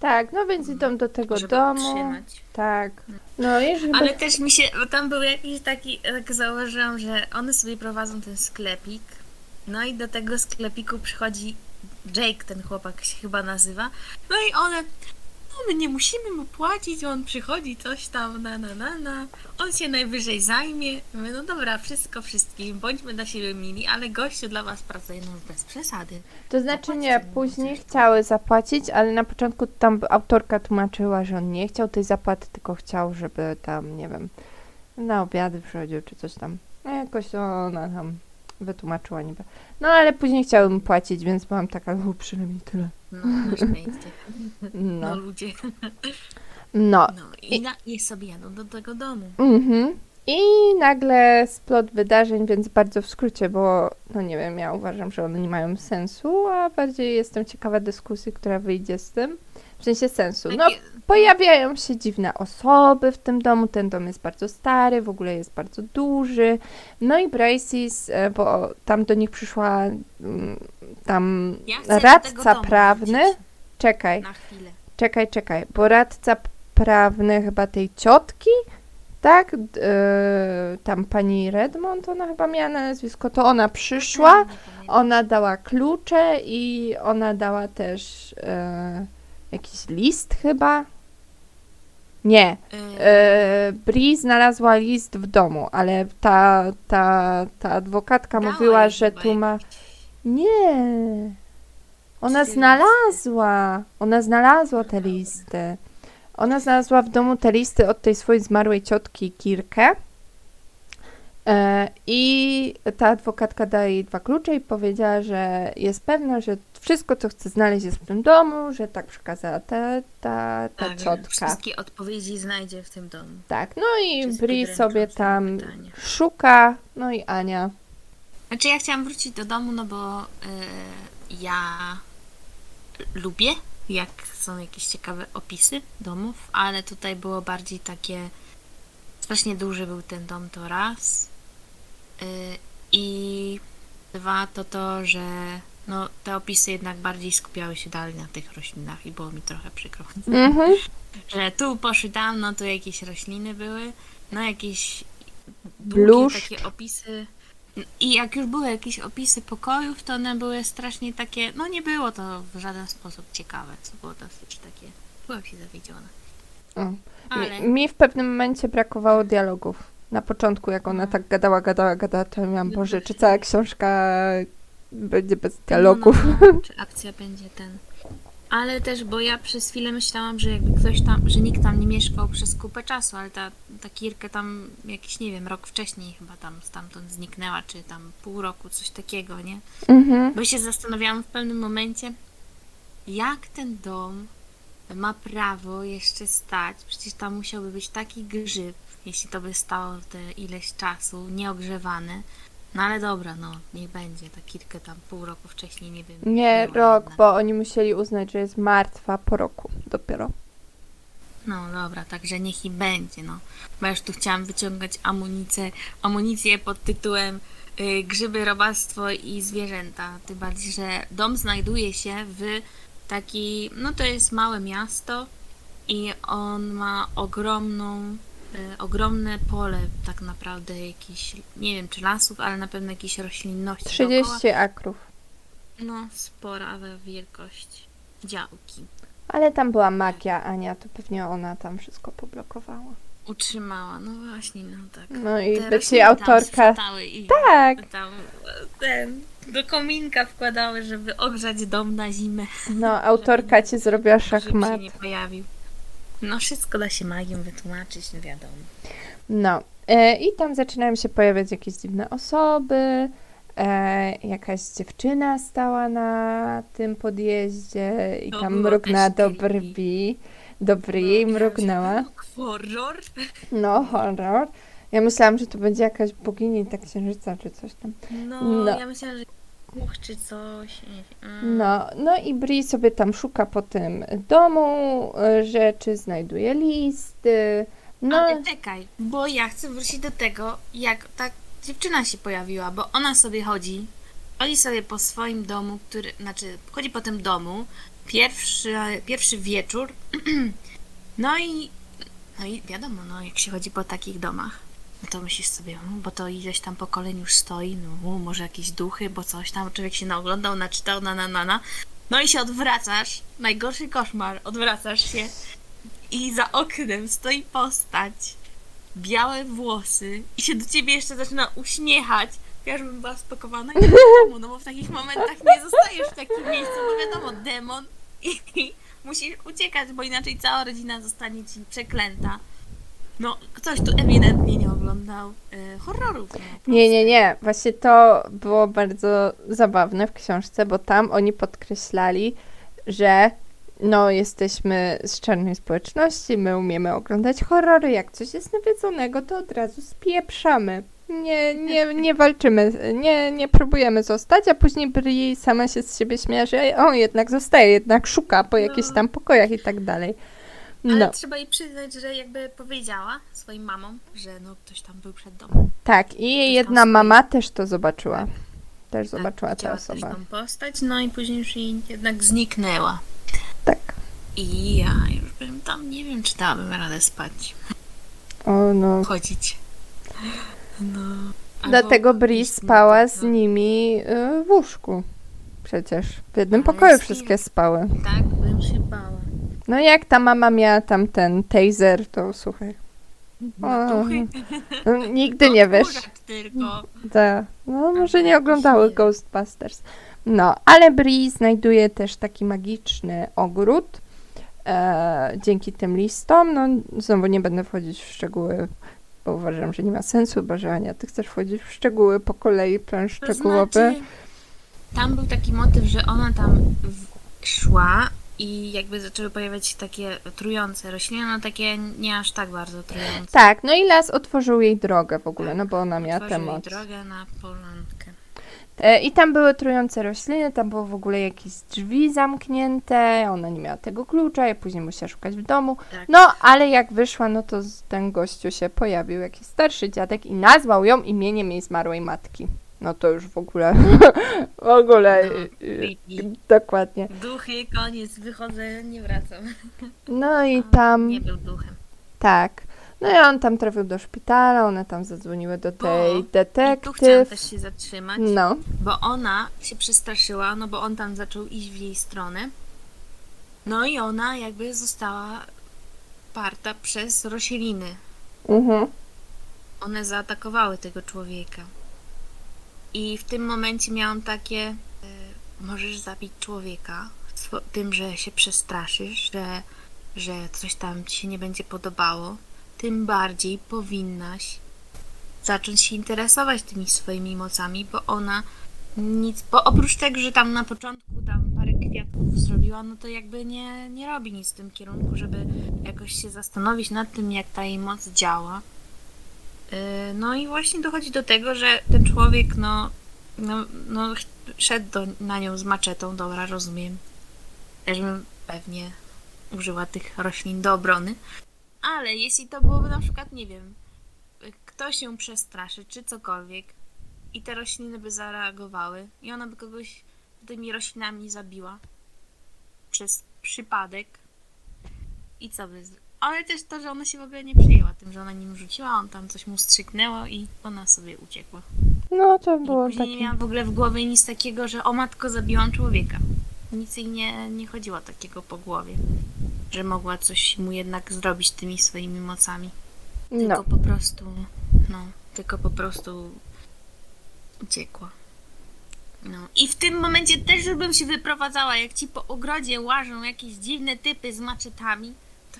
Tak, no więc idą do tego żeby domu. utrzymać. Tak. No i żeby... Ale też mi się, bo tam był jakiś taki, tak zauważyłam, że one sobie prowadzą ten sklepik. No i do tego sklepiku przychodzi Jake, ten chłopak się chyba nazywa. No i one, no my nie musimy mu płacić, on przychodzi, coś tam, na na na na. On się najwyżej zajmie. My, no dobra, wszystko wszystkim, bądźmy dla siebie mili, ale gościu dla was pracuje, no bez przesady. To znaczy nie, mu później coś. chciały zapłacić, ale na początku tam autorka tłumaczyła, że on nie chciał tej zapłaty, tylko chciał, żeby tam, nie wiem, na obiady przychodził czy coś tam. No jakoś ona tam wytłumaczyła niby. No ale później chciały mu płacić, więc byłam taka, no przynajmniej tyle. No, na szczęście. No, No, ludzie. no. No i, na, i sobie jadą do tego domu. Mhm. I nagle splot wydarzeń, więc bardzo w skrócie, bo no nie wiem, ja uważam, że one nie mają sensu, a bardziej jestem ciekawa dyskusji, która wyjdzie z tym. W sensie sensu. No, pojawiają się dziwne osoby w tym domu. Ten dom jest bardzo stary, w ogóle jest bardzo duży. No i Braces, e, bo tam do nich przyszła mm, tam Ja do radca prawny. wrócić Czekaj, Na chwilę. czekaj, czekaj, bo radca prawny chyba tej ciotki, tak? E, tam pani Redmond, ona chyba miała na nazwisko, to ona przyszła. Pamiętam. Ona dała klucze i ona dała też e, jakiś list chyba. Nie, Y, e, Bri znalazła list w domu, ale ta, ta, ta adwokatka dała mówiła, że tu ma. Nie. Ona znalazła. Ona znalazła te listy. Ona znalazła w domu te listy od tej swojej zmarłej ciotki Kirkę. E, I ta adwokatka dała jej dwa klucze i powiedziała, że jest pewna, że wszystko, co chce znaleźć, jest w tym domu, że tak przekazała ta, ta, ta tak, ciotka. Wszystkie odpowiedzi znajdzie w tym domu. Tak, no i Wszystkie Bri sobie tam pytania. szuka, no i Ania. Znaczy ja chciałam wrócić do domu, no bo y, ja lubię, jak są jakieś ciekawe opisy domów, ale tutaj było bardziej takie strasznie duży był ten dom, to raz. Y, I dwa to to, że no, te opisy jednak bardziej skupiały się dalej na tych roślinach i było mi trochę przykro. Mhm. Że tu poszły tam, no tu jakieś rośliny były, no jakieś długie takie opisy. I jak już były jakieś opisy pokojów, to one były strasznie takie, no nie było to w żaden sposób ciekawe, co było dosyć takie, byłam się zawiedziona. O. Ale Mi, mi w pewnym momencie brakowało dialogów. Na początku, jak ona tak gadała, gadała, gadała, to miałam, Boże, czy cała książka będzie bez dialogów? No, no, no, czy akcja będzie ten. Ale też, bo ja przez chwilę myślałam, że jakby ktoś tam, że nikt tam nie mieszkał przez kupę czasu, ale ta, ta Kirkę tam jakiś, nie wiem, rok wcześniej chyba tam stamtąd zniknęła, czy tam pół roku, coś takiego, nie? Mhm. Bo się zastanawiałam w pewnym momencie, jak ten dom ma prawo jeszcze stać. Przecież tam musiałby być taki grzyb, jeśli to by stało te ileś czasu, nieogrzewane. No ale dobra, no, niech będzie. Ta Kirkę tam pół roku wcześniej, nie wiem. Nie, rok, jedna. bo oni musieli uznać, że jest martwa po roku dopiero. No dobra, także niech i będzie, no. Bo ja już tu chciałam wyciągać amunicję, amunicję pod tytułem y, Grzyby, robactwo i zwierzęta. Tym bardziej, że dom znajduje się w taki, no to jest małe miasto i on ma ogromną, ogromne pole tak naprawdę jakiś, nie wiem czy lasów, ale na pewno jakiejś roślinności dookoła. 30 akrów. No, spora wielkość działki. Ale tam była magia, Ania, to pewnie ona tam wszystko poblokowała. Utrzymała, no właśnie, no tak. No i Te by ci rośliny tam autorka... i Tak, tam e, ten, do kominka wkładały, żeby ogrzać dom na zimę. no autorka ci zrobiła Żeby szachmat. się nie pojawił. No wszystko da się magią wytłumaczyć, no wiadomo. No, e, i tam zaczynają się pojawiać jakieś dziwne osoby. E, jakaś dziewczyna stała na tym podjeździe i To tam mrugnęła do brwi. Do brwi jej mrugnęła. Horror? No, horror. Ja myślałam, że to będzie jakaś bogini tak księżyca czy coś tam. No, No. ja myślałam, że kuch czy coś. Mm. No, no i Bri sobie tam szuka po tym domu e, rzeczy, znajduje listy. No, Ale czekaj, bo ja chcę wrócić do tego, jak ta dziewczyna się pojawiła, bo ona sobie chodzi, chodzi sobie po swoim domu, który, znaczy chodzi po tym domu, pierwszy, pierwszy wieczór, no i, no i wiadomo, no jak się chodzi po takich domach, no to myślisz sobie, "Mm, bo to ileś tam pokoleń już stoi, no może jakieś duchy, bo coś tam, człowiek się naoglądał, naczytał, na na na na, no i się odwracasz, najgorszy koszmar, odwracasz się i za oknem stoi postać, białe włosy i się do ciebie jeszcze zaczyna uśmiechać. Ja już bym była spakowana i do domu, no bo w takich momentach nie zostajesz w takim miejscu, bo wiadomo, demon i musisz uciekać, bo inaczej cała rodzina zostanie ci przeklęta. No, ktoś tu ewidentnie nie oglądał e, horrorów. No, Nie, nie, nie. Właśnie to było bardzo zabawne w książce, bo tam oni podkreślali, że no jesteśmy z czarnej społeczności, my umiemy oglądać horrory, jak coś jest nawiedzonego, to od razu spieprzamy. Nie, nie, nie walczymy, nie, nie próbujemy zostać, a później Bri sama się z siebie śmieje, że o, jednak zostaje, jednak szuka po jakichś tam pokojach i tak dalej. Ale No, trzeba jej przyznać, że jakby powiedziała swoim mamom, że no ktoś tam był przed domem. tak. I jej jedna mama też to zobaczyła. Też zobaczyła tak, tę widziała też osobę. tą postać, no i później już jej jednak zniknęła. Tak. I ja już bym tam, nie wiem, czy dałabym radę spać, O, no. chodzić. No. Dlatego Bri spała z no. nimi y, w łóżku. Przecież w jednym Ale pokoju wszystkie spały. Tak, bym się bała. No jak ta mama miała tam ten taser, to słuchaj. No, O, duchy. no, nigdy nie wiesz. Tylko. Ta, no może nie jakiś oglądały. Ghostbusters. No, ale Bri znajduje też taki magiczny ogród. E, dzięki tym listom, no znowu nie będę wchodzić w szczegóły, bo uważam, że nie ma sensu, bo że Ania, ty chcesz wchodzić w szczegóły po kolei, plan To szczegółowy. znaczy, tam był taki motyw, że ona tam szła i jakby zaczęły pojawiać się takie trujące rośliny, no takie nie aż tak bardzo trujące. Tak, no i las otworzył jej drogę w ogóle, no bo ona miała tę Otworzył drogę na polankę. E, I tam były trujące rośliny, tam było w ogóle jakieś drzwi zamknięte, ona nie miała tego klucza, ja później musiała szukać w domu. Tak. No, ale jak wyszła, no to z- ten gościu się pojawił, jakiś starszy dziadek i nazwał ją imieniem jej zmarłej matki. No to już w ogóle, w ogóle, No, y, y, dokładnie. Duchy, koniec, wychodzę, nie wracam. No i tam, Nie był duchem. tak. No i on tam trafił do szpitala, one tam zadzwoniły do tej Bo- I tu chciałam detektyw. też się zatrzymać, No, bo ona się przestraszyła, no bo on tam zaczął iść w jej stronę. No i ona jakby została parta przez rośliny. mhm. One zaatakowały tego człowieka. I w tym momencie miałam takie, e, możesz zabić człowieka tym, że się przestraszysz, że, że coś tam ci się nie będzie podobało. Tym bardziej powinnaś zacząć się interesować tymi swoimi mocami, bo ona nic, bo oprócz tego, że tam na początku tam parę kwiatków zrobiła, no to jakby nie, nie robi nic w tym kierunku, żeby jakoś się zastanowić nad tym, jak ta jej moc działa. Yy, No i właśnie dochodzi do tego, że ten człowiek, no, no, no szedł do, na nią z maczetą, dobra, rozumiem. Też bym pewnie użyła tych roślin do obrony. Ale jeśli to byłoby na przykład, nie wiem, ktoś ją przestraszy, czy cokolwiek, i te rośliny by zareagowały, i ona by kogoś tymi roślinami zabiła przez przypadek, i co by. Ale też to, że ona się w ogóle nie przejęła tym, że ona nim rzuciła, on tam coś mu strzyknęło i ona sobie uciekła. No to I było później nie takie. miałam w ogóle w głowie nic takiego, że o matko zabiłam człowieka. Nic jej nie, nie chodziło takiego po głowie. Że mogła coś mu jednak zrobić tymi swoimi mocami. Tylko No, po prostu, no, tylko po prostu uciekła. No i w tym momencie też już bym się wyprowadzała, jak ci po ogrodzie łażą jakieś dziwne typy z maczetami,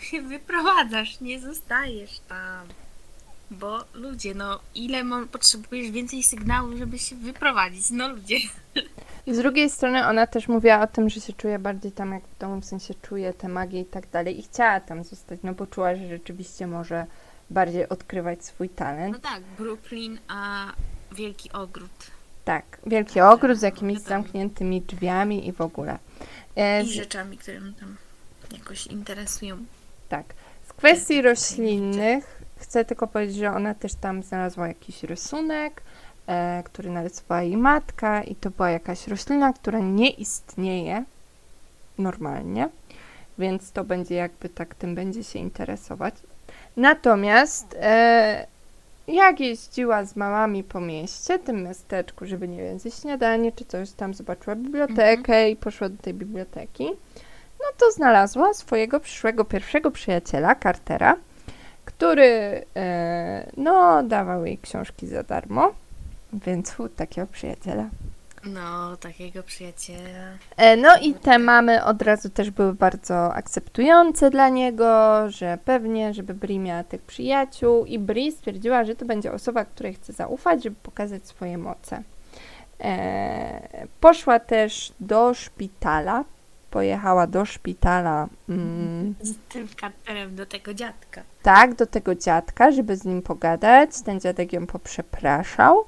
się wyprowadzasz, nie zostajesz tam. Bo ludzie, no ile mo- potrzebujesz więcej sygnałów, żeby się wyprowadzić? No ludzie. z drugiej strony ona też mówiła o tym, że się czuje bardziej tam jak w domu, w sensie czuje tę magię i tak dalej i chciała tam zostać, no bo czuła, że rzeczywiście może bardziej odkrywać swój talent. No tak, Brooklyn, a Wielki Ogród. Tak, wielki ogród z jakimiś wiadomo. zamkniętymi drzwiami i w ogóle. E, I rzeczami, które mnie tam jakoś interesują. Tak, z kwestii roślinnych chcę tylko powiedzieć, że ona też tam znalazła jakiś rysunek, e, który narysowała jej matka i to była jakaś roślina, która nie istnieje normalnie, więc to będzie jakby tak tym będzie się interesować. Natomiast e, jak jeździła z mamami po mieście, tym miasteczku, żeby nie wiem, zjeść śniadanie czy coś, tam zobaczyła bibliotekę i poszła do tej biblioteki, no to znalazła swojego przyszłego pierwszego przyjaciela, Cartera, który e, no dawał jej książki za darmo, więc hu, takiego przyjaciela. No, takiego przyjaciela. E, No i te mamy od razu też były bardzo akceptujące dla niego, że pewnie, żeby Bri miała tych przyjaciół i Bri stwierdziła, że to będzie osoba, której chce zaufać, żeby pokazać swoje moce. E, poszła też do szpitala, pojechała do szpitala, mm, Z tym karterem do tego dziadka. tak, do tego dziadka, żeby z nim pogadać. Ten dziadek ją poprzepraszał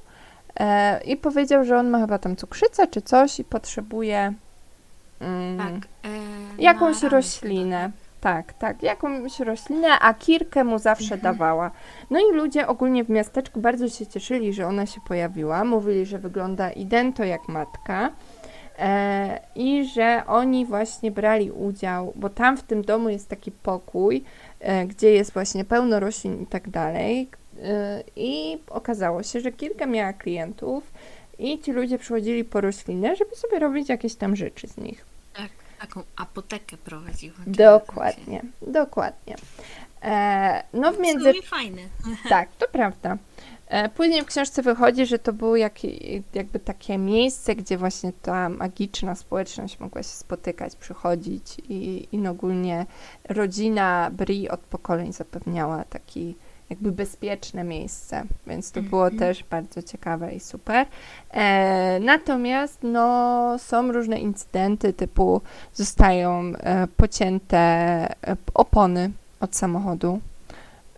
e, i powiedział, że on ma chyba tam cukrzycę czy coś i potrzebuje mm, Tak. E, jakąś roślinę. Tak, tak, jakąś roślinę, a Kirkę mu zawsze Mhm. dawała. No i ludzie ogólnie w miasteczku bardzo się cieszyli, że ona się pojawiła. Mówili, że wygląda idento jak matka. E, I że oni właśnie brali udział, bo tam w tym domu jest taki pokój, e, gdzie jest właśnie pełno roślin i tak dalej. E, I okazało się, że kilka miała klientów i ci ludzie przychodzili po rośliny, żeby sobie robić jakieś tam rzeczy z nich. Tak, taką apotekę prowadziła. Dokładnie, dokładnie. E, no w. Między... fajne. Tak, to prawda. E, później w książce wychodzi, że to było jak, jakby takie miejsce, gdzie właśnie ta magiczna społeczność mogła się spotykać, przychodzić i, i ogólnie rodzina Bri od pokoleń zapewniała taki jakby bezpieczne miejsce, więc to było Mhm. też bardzo ciekawe i super. E, natomiast no, są różne incydenty typu zostają e, pocięte e, opony od samochodu.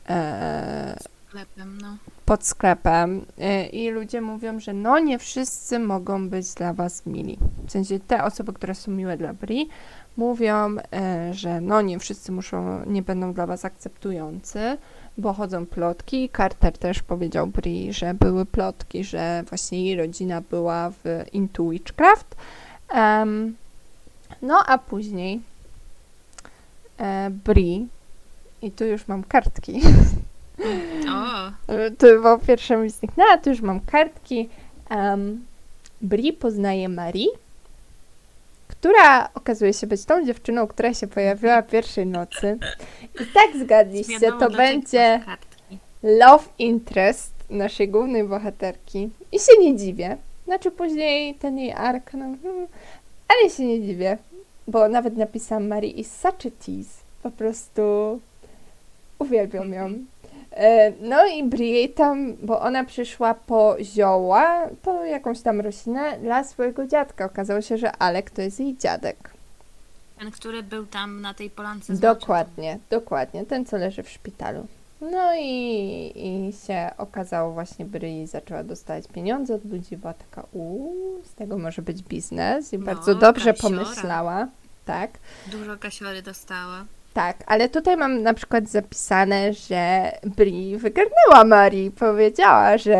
E, sklepem, no. Pod sklepem y, i ludzie mówią, że no nie wszyscy mogą być dla was mili. W sensie te osoby, które są miłe dla Bri, mówią, y, że no nie wszyscy muszą, nie będą dla was akceptujący, bo chodzą plotki. Carter też powiedział Bri, że były plotki, że właśnie jej rodzina była w Into Witchcraft. Em, no a później e, Bri i tu już mam kartki. O, To było pierwsze mi zniknęła, tu już mam kartki. Um, Bri poznaje Marie, która okazuje się być tą dziewczyną, która się pojawiła pierwszej nocy. I tak zgadliście, to będzie love interest naszej głównej bohaterki. I się nie dziwię. Znaczy później ten jej ark, no, hmm, ale się nie dziwię, bo nawet napisałam Marie is such a tease. Po prostu uwielbiam ją. E, No i Bri tam, bo ona przyszła po zioła, po jakąś tam roślinę dla swojego dziadka. Okazało się, że Alek to jest jej dziadek. Ten, który był tam na tej polance z. Dokładnie, dokładnie. Ten, co leży w szpitalu. No i, i się okazało właśnie, Bri zaczęła dostawać pieniądze od ludzi, była taka, uuu, z tego może być biznes i No, bardzo dobrze kasiora. pomyślała. Tak, Dużo kasiory dostała. Tak, ale tutaj mam na przykład zapisane, że Bri wygarnęła Marii, powiedziała, że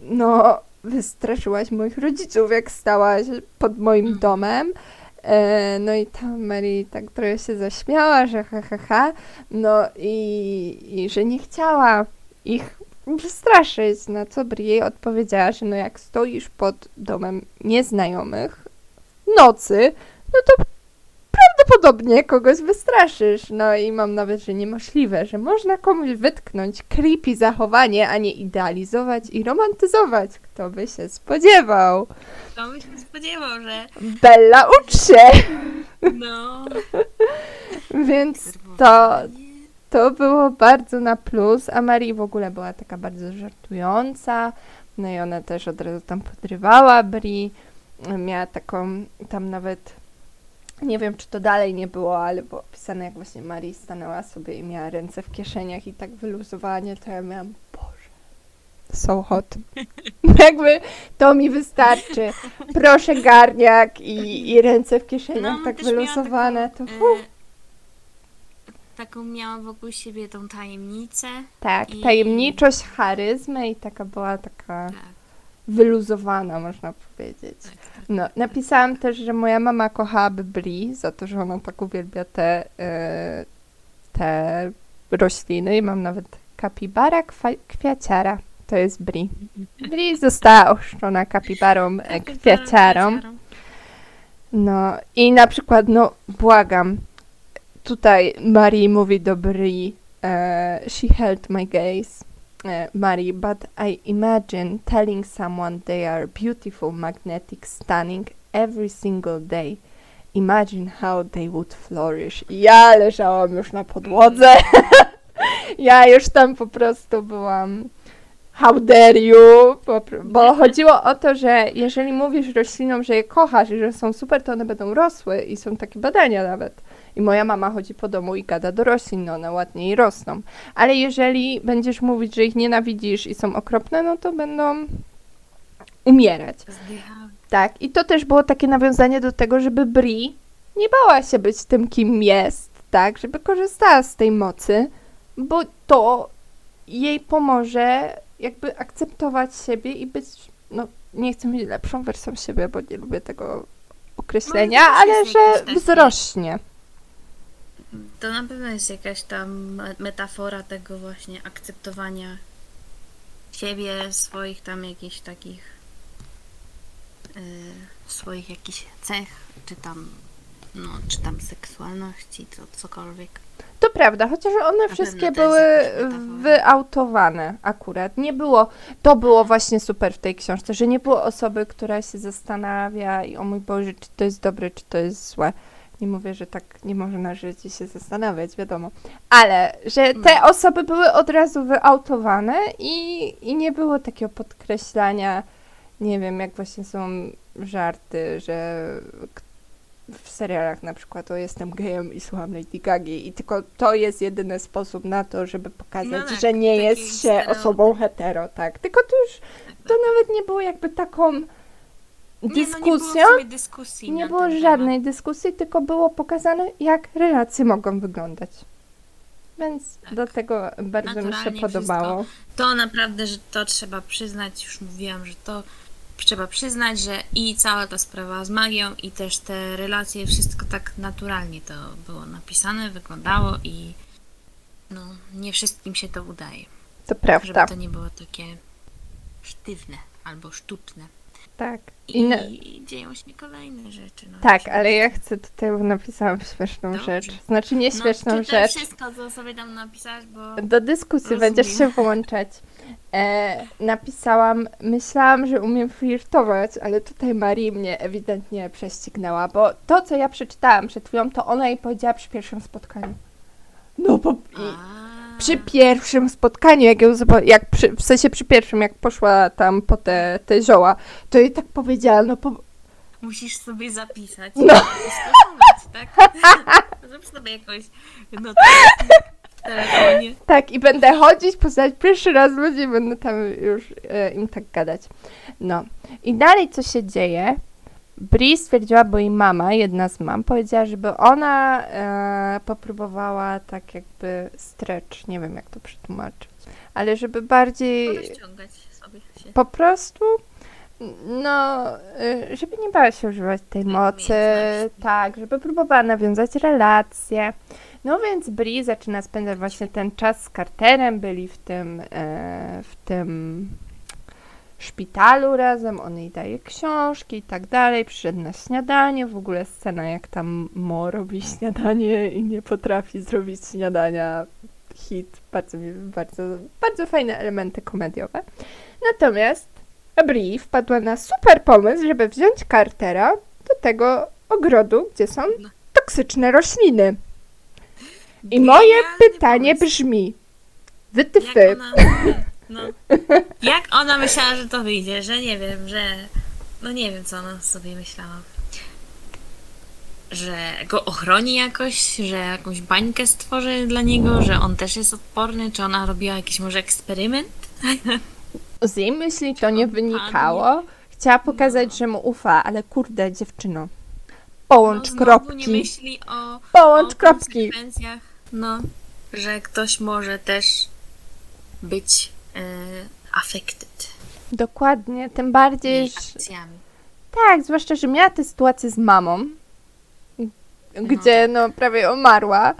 no, wystraszyłaś moich rodziców, jak stałaś pod moim domem. E, No i tam Mary tak trochę się zaśmiała, że ha, ha, ha. No i, i że nie chciała ich wystraszyć, na co Bri jej odpowiedziała, że no jak stoisz pod domem nieznajomych w nocy, no to prawdopodobnie kogoś wystraszysz. No i mam nawet, że niemożliwe, że można komuś wytknąć creepy zachowanie, a nie idealizować i romantyzować. Kto by się spodziewał? To by się spodziewał, że Bella, ucz się! no... Więc to, to było bardzo na plus, a Marii w ogóle była taka bardzo żartująca, no i ona też od razu tam podrywała Bri, miała taką, tam nawet, nie wiem czy to dalej nie było, ale było opisane jak właśnie Marii stanęła sobie i miała ręce w kieszeniach i tak wyluzowanie, to ja miałam, Boże, so hot. Jakby to mi wystarczy. Proszę garniak i, i ręce w kieszeniach No, tak miała wyluzowane, to taką, fu. e, taką miałam wokół siebie tą tajemnicę. Tak, I- tajemniczość, charyzmę i taka była taka Tak, wyluzowana, można powiedzieć. tak. No, napisałam też, że moja mama kochałaby Bri za to, że ona tak uwielbia te, e, te rośliny i mam nawet kapibara kwiaciara. To jest Bri. Bri została ochrzczona kapibarą e, kwiaciarą. No i na przykład, no błagam, tutaj Marie mówi do Bri, e, she held my gaze, e, Marie, but I imagine telling someone they are beautiful, magnetic, stunning every single day. Imagine how they would flourish. Ja leżałam już na podłodze. ja już tam po prostu byłam. How dare you? Bo chodziło o to, że jeżeli mówisz roślinom, że je kochasz i że są super, to one będą rosły i są takie badania nawet. I moja mama chodzi po domu i gada do roślin, no one ładniej rosną. Ale jeżeli będziesz mówić, że ich nienawidzisz i są okropne, no to będą umierać. Tak, i to też było takie nawiązanie do tego, żeby Bri nie bała się być tym, kim jest, tak, żeby korzystała z tej mocy, bo to jej pomoże jakby akceptować siebie i być, no nie chcę mieć lepszą wersją siebie, bo nie lubię tego określenia, No, też ale że wzrośnie. To na pewno jest jakaś tam me- metafora tego właśnie akceptowania siebie, swoich tam jakichś takich y, swoich jakichś cech, czy tam no, czy tam seksualności, co, cokolwiek. To prawda, chociaż one Na wszystkie to były wyautowane akurat. Nie było, to było właśnie super w tej książce, że nie było osoby, która się zastanawia i o mój Boże, czy to jest dobre, czy to jest złe. Nie mówię, że tak nie można żyć i się zastanawiać, wiadomo. Ale, że te No. osoby były od razu wyautowane i, i nie było takiego podkreślania, nie wiem, jak właśnie są żarty, że w serialach na przykład o jestem gejem i słucham Lady Gagi i tylko to jest jedyny sposób na to, żeby pokazać, No tak, że nie jest się osobą hetero, tak. Tylko to już, to nawet nie było jakby taką Nie, no, dyskusją, nie było dyskusji nie było żadnej dyskusji, tylko było pokazane, jak relacje mogą wyglądać. Więc Tak. do tego bardzo mi się podobało. To naprawdę, że to trzeba przyznać, już mówiłam, że to trzeba przyznać, że i cała ta sprawa z magią i też te relacje, wszystko tak naturalnie to było napisane, wyglądało i no, nie wszystkim się to udaje. To Żeby prawda. to nie było takie sztywne albo sztuczne. Tak. I, I dzieją się kolejne rzeczy. No, Tak, ale ja chcę tutaj, bo napisałam śmieszną Dobrze. rzecz. Znaczy nie śmieszną no, rzecz. wszystko, co sobie tam napisałaś, bo... Do dyskusji Rozumiem. będziesz się włączać. E, napisałam, myślałam, że umiem flirtować, ale tutaj Marii mnie ewidentnie prześcignęła, bo to, co ja przeczytałam przed chwilą, to ona jej powiedziała przy pierwszym spotkaniu. No bo i przy pierwszym spotkaniu, jak, ją, jak przy, w sensie przy pierwszym, jak poszła tam po te, te zioła, to jej tak powiedziała, no po, Musisz sobie zapisać. No. i skosztować, tak? Zrób sobie jakoś notatnik w telefonie. Tak, i będę chodzić, poznać pierwszy raz ludzi i będę tam już e, im tak gadać. No. I dalej co się dzieje? Bri stwierdziła, bo jej mama, jedna z mam, powiedziała, żeby ona e, popróbowała tak jakby stretch, nie wiem jak to przetłumaczyć, ale żeby bardziej Rozciągać sobie się. po prostu no, y, żeby nie bała się używać tej mocy, tak, żeby próbowała nawiązać relacje. No więc Bri zaczyna spędzać właśnie ten czas z Carterem, byli w tym, e, w tym szpitalu razem, on jej daje książki i tak dalej, przyszedł na śniadanie, w ogóle scena jak tam Mo robi śniadanie i nie potrafi zrobić śniadania, hit, bardzo, bardzo, bardzo fajne elementy komediowe. Natomiast Bri wpadła na super pomysł, żeby wziąć Cartera do tego ogrodu, gdzie są No. toksyczne rośliny. I moje pytanie brzmi, wytyfy, ona, no, jak ona myślała, że to wyjdzie, że nie wiem, że... No nie wiem, co ona sobie myślała. Że go ochroni jakoś, że jakąś bańkę stworzy dla niego, że on też jest odporny, czy ona robiła jakiś może eksperyment? z jej myśli to nie wynikało. Chciała pokazać, że mu ufa, ale kurde, dziewczyno, połącz no, znowu nie kropki, myśli o, połącz o kropki. konsekwencjach. No, że ktoś może też być affected Dokładnie, tym bardziej, akcjami. Tak, zwłaszcza, że miała tę sytuację z mamą, gdzie no prawie umarła.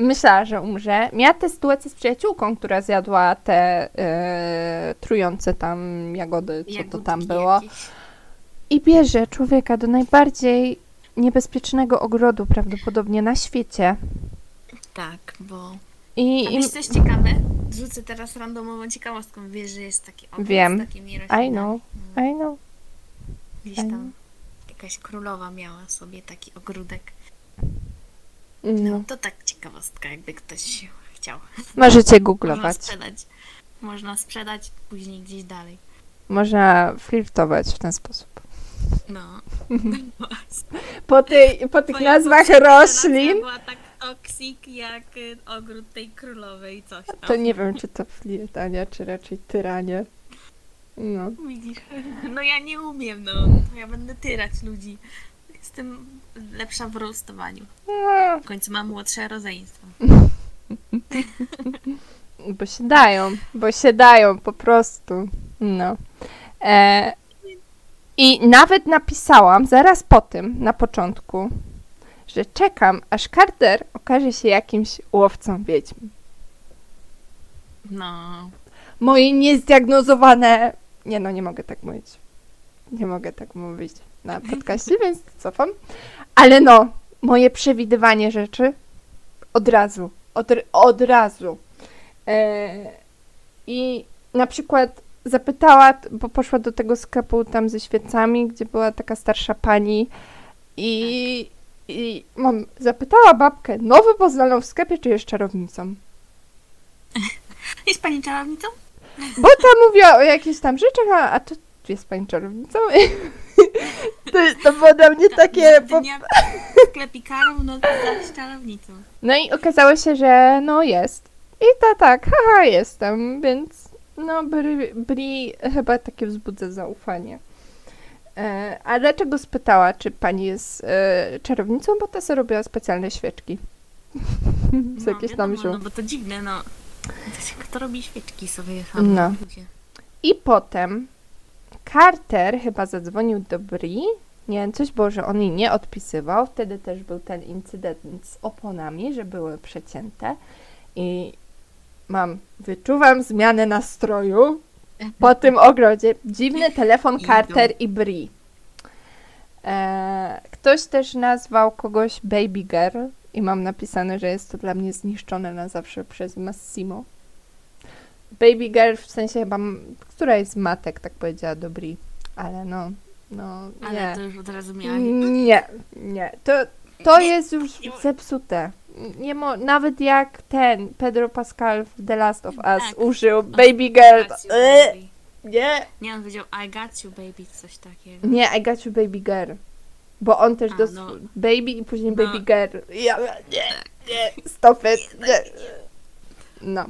Myślała, że umrze. Miała tę sytuację z przyjaciółką, która zjadła te e, trujące tam jagody, co to tam było. jakieś. I bierze człowieka do najbardziej niebezpiecznego ogrodu prawdopodobnie na świecie. Tak, bo... I, A wiesz, co jest ciekawe? Rzucę teraz randomową ciekawostką. Wiesz, że jest taki ogród Wiem. z takimi roślinami. I know, Mm, I know. Gdzieś I know. tam jakaś królowa miała sobie taki ogródek. No. No, to tak ciekawostka, jakby ktoś chciał. Możecie Można googlować. sprzedać. Można sprzedać później gdzieś dalej. Można flirtować w ten sposób. No. Po, tej, po tych nazwach roślin, była tak toksik jak y, ogród tej królowej coś tam. to nie wiem, czy to flirtanie, czy raczej tyranie. No. Widzisz? No ja nie umiem, no. Ja będę tyrać ludzi. Jestem lepsza w roastowaniu. no. W końcu mam młodsze rodzeństwo. Bo się dają, bo się dają po prostu. No. E, I nawet napisałam zaraz po tym, na początku, że czekam, aż Carter okaże się jakimś łowcą wiedźm. No. Moje niezdiagnozowane. Nie no, nie mogę tak mówić. Nie mogę tak mówić na podcaście, więc cofam. Ale no, moje przewidywanie rzeczy od razu. Od, od razu. E, I na przykład zapytała, bo poszła do tego sklepu tam ze świecami, gdzie była taka starsza pani i, i mam, zapytała babkę, nowy poznaną w sklepie, czy jest czarownicą? Jest pani czarownicą? Bo ta mówiła o jakichś tam rzeczach, a, a to jest pani czarownicą? To, to było dla mnie takie... Po... Sklepikarą, no to zaś czarownicą. No i okazało się, że no jest. I to tak, haha, jestem, więc no Bri, Bri chyba takie wzbudza zaufanie. E, a dlaczego spytała, czy pani jest e, czarownicą? Bo ta sobie robiła specjalne świeczki. Z No, jakieś tam wiadomo, no bo to dziwne, no. Kto robi świeczki sobie sam No. ludzie. I potem Carter chyba zadzwonił do Bri. Nie wiem, coś było, że on jej nie odpisywał. Wtedy też był ten incydent z oponami, że były przecięte. I mam, wyczuwam zmianę nastroju po tym ogrodzie. Dziwny telefon. Carter i Bri. E, ktoś też nazwał kogoś Baby Girl i mam napisane, że jest to dla mnie zniszczone na zawsze przez Massimo. Baby Girl w sensie chyba, która jest matek, tak powiedziała do Bri. Ale no, no Ale nie. to już od razu miała. Nie, nie. To, to jest już zepsute. Nie mo- nawet jak ten Pedro Pascal w The Last of Us Tak. użył Baby Girl. You, e, baby. nie. Nie, on powiedział I got you, baby, coś takiego. Nie, I got you Baby Girl. Bo on też A, dos- no. Baby i później No. Baby Girl. Ja, nie, nie, stop it. Nie. No.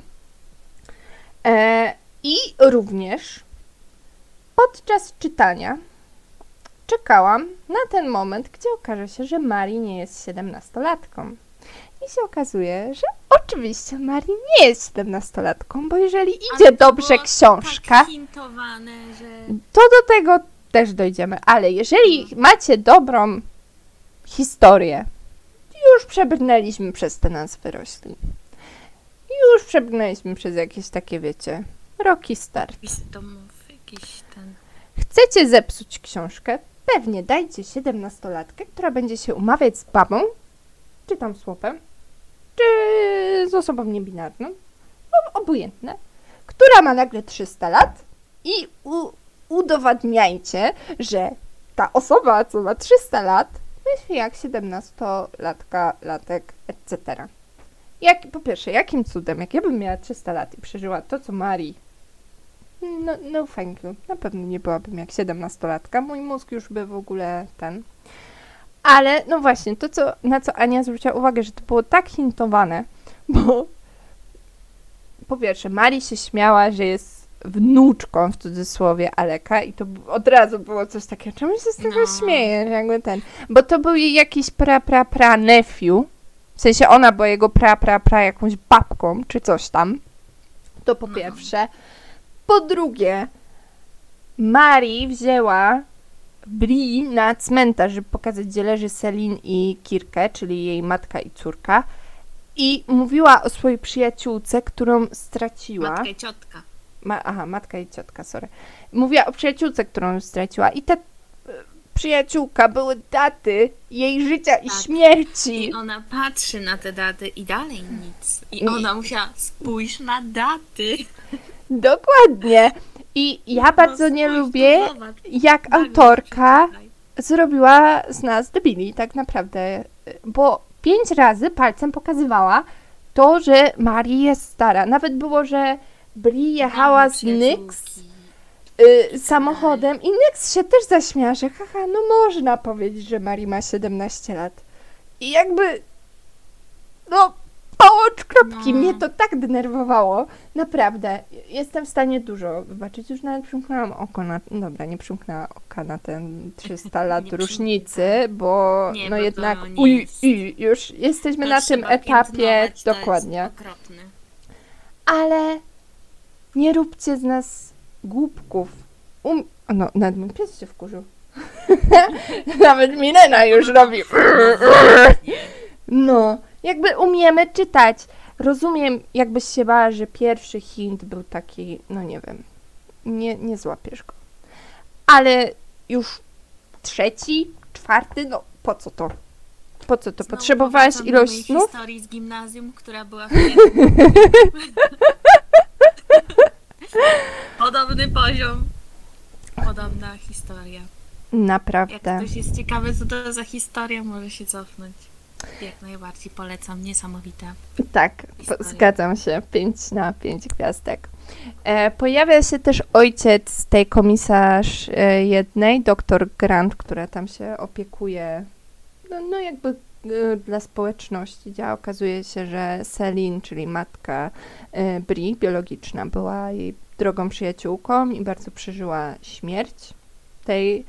E, I również podczas czytania czekałam na ten moment, gdzie okaże się, że Mari nie jest siedemnastolatką. I się okazuje, że oczywiście Mari nie jest siedemnastolatką, bo jeżeli idzie dobrze książka, Tak hintowane, że... to do tego też dojdziemy. Ale jeżeli macie dobrą historię, już przebrnęliśmy przez te nazwy roślin. Już przebrnęliśmy przez jakieś takie, wiecie, roki start. Wpis domów, jakiś ten... Chcecie zepsuć książkę? Pewnie dajcie siedemnastolatkę, która będzie się umawiać z babą, czy tam słopem, czy z osobą niebinarną, ob- obojętne, która ma nagle 300 lat i u- udowadniajcie, że ta osoba, co ma 300 lat, myśli jak 17-latka, latek, etc. Jak, po pierwsze, jakim cudem, jak ja bym miała 300 lat i przeżyła to, co Marii no, no thank you. Na pewno nie byłabym jak 17-latka. Mój mózg już by w ogóle ten. Ale no właśnie, to co, na co Ania zwróciła uwagę, że to było tak hintowane, bo po pierwsze, Mari się śmiała, że jest wnuczką w cudzysłowie Aleka i to od razu było coś takiego, czemu się z tego No. śmieje, jakby ten, bo to był jej jakiś pra, pra, pra nephew, w sensie ona była jego pra, pra, pra jakąś babką, czy coś tam, to po No. pierwsze. Po drugie, Mari wzięła Bri na cmentarz, żeby pokazać, gdzie leży Selin i Kirkę, czyli jej matka i córka. I mówiła o swojej przyjaciółce, którą straciła. Matka i ciotka. Ma, aha, matka i ciotka, sorry. Mówiła o przyjaciółce, którą straciła. I ta e, przyjaciółka były daty jej życia i Tak. śmierci. I ona patrzy na te daty i dalej nic. I I- ona musiała, spójrz na daty. Dokładnie. I ja bardzo nie lubię, jak autorka zrobiła z nas debili, tak naprawdę. Bo pięć razy palcem pokazywała to, że Marii jest stara. Nawet było, że Bri jechała z Nyx y, samochodem i Nyx się też zaśmiała, że haha, no można powiedzieć, że Marii ma 17 lat. I jakby, no, połącz kropki, No. mnie to tak denerwowało. Naprawdę, jestem w stanie dużo wybaczyć. Już nawet przymknęłam oko na, dobra, nie przymknęła oka na ten 300 lat różnicy, bo Nie, no bo jednak, uj, jest- uj, już jesteśmy To na tym etapie, dokładnie. Ale nie róbcie z nas głupków. Um... No, nawet mój pies się wkurzył. nawet Milena już robi. No, jakby umiemy czytać. Rozumiem, jakbyś się bała, że pierwszy hint był taki, no nie wiem, nie, nie złapiesz go. Ale już trzeci, czwarty, no po co to? Po co to? Znowu Potrzebowałaś ilość snów? historii z gimnazjum, która była w Podobny poziom. Podobna historia. Jak Naprawdę. ktoś jest ciekawy, co to za historia, może się cofnąć. Jak najbardziej polecam, niesamowita. Tak, Historia. zgadzam się. 5 na 5 gwiazdek. E, pojawia się też ojciec tej komisarz e, jednej, doktor Grant, która tam się opiekuje, no, no jakby e, dla społeczności działa. Okazuje się, że Celine, czyli matka e, Bri, biologiczna, była jej drogą przyjaciółką i bardzo przeżyła śmierć tej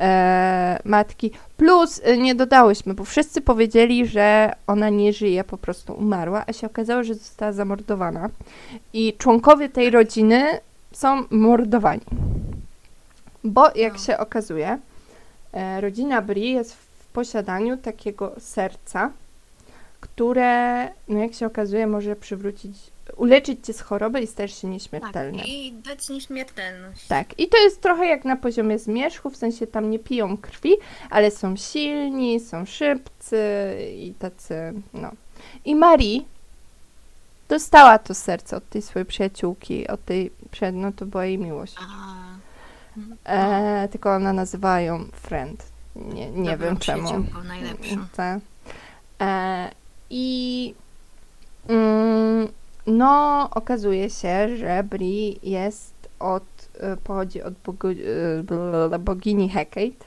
e, matki. Plus e, nie dodałyśmy, bo wszyscy powiedzieli, że ona nie żyje, po prostu umarła, a się okazało, że została zamordowana. I członkowie tej rodziny są mordowani. Bo jak No. się okazuje, e, rodzina Bri jest w posiadaniu takiego serca, które, no jak się okazuje, może przywrócić, uleczyć cię z choroby i stajesz się nieśmiertelny. Tak, i dać nieśmiertelność. Tak, i to jest trochę jak na poziomie zmierzchu, w sensie tam nie piją krwi, ale są silni, są szybcy i tacy, no. I Marie dostała to serce od tej swojej przyjaciółki, od tej, no to była jej miłość. E, tylko ona nazywa ją friend. Nie, nie Dobrą wiem czemu. najlepszą. Tak. E, I mm, no, okazuje się, że Bri jest od, e, pochodzi od bogu, blablabla, bogini Hecate,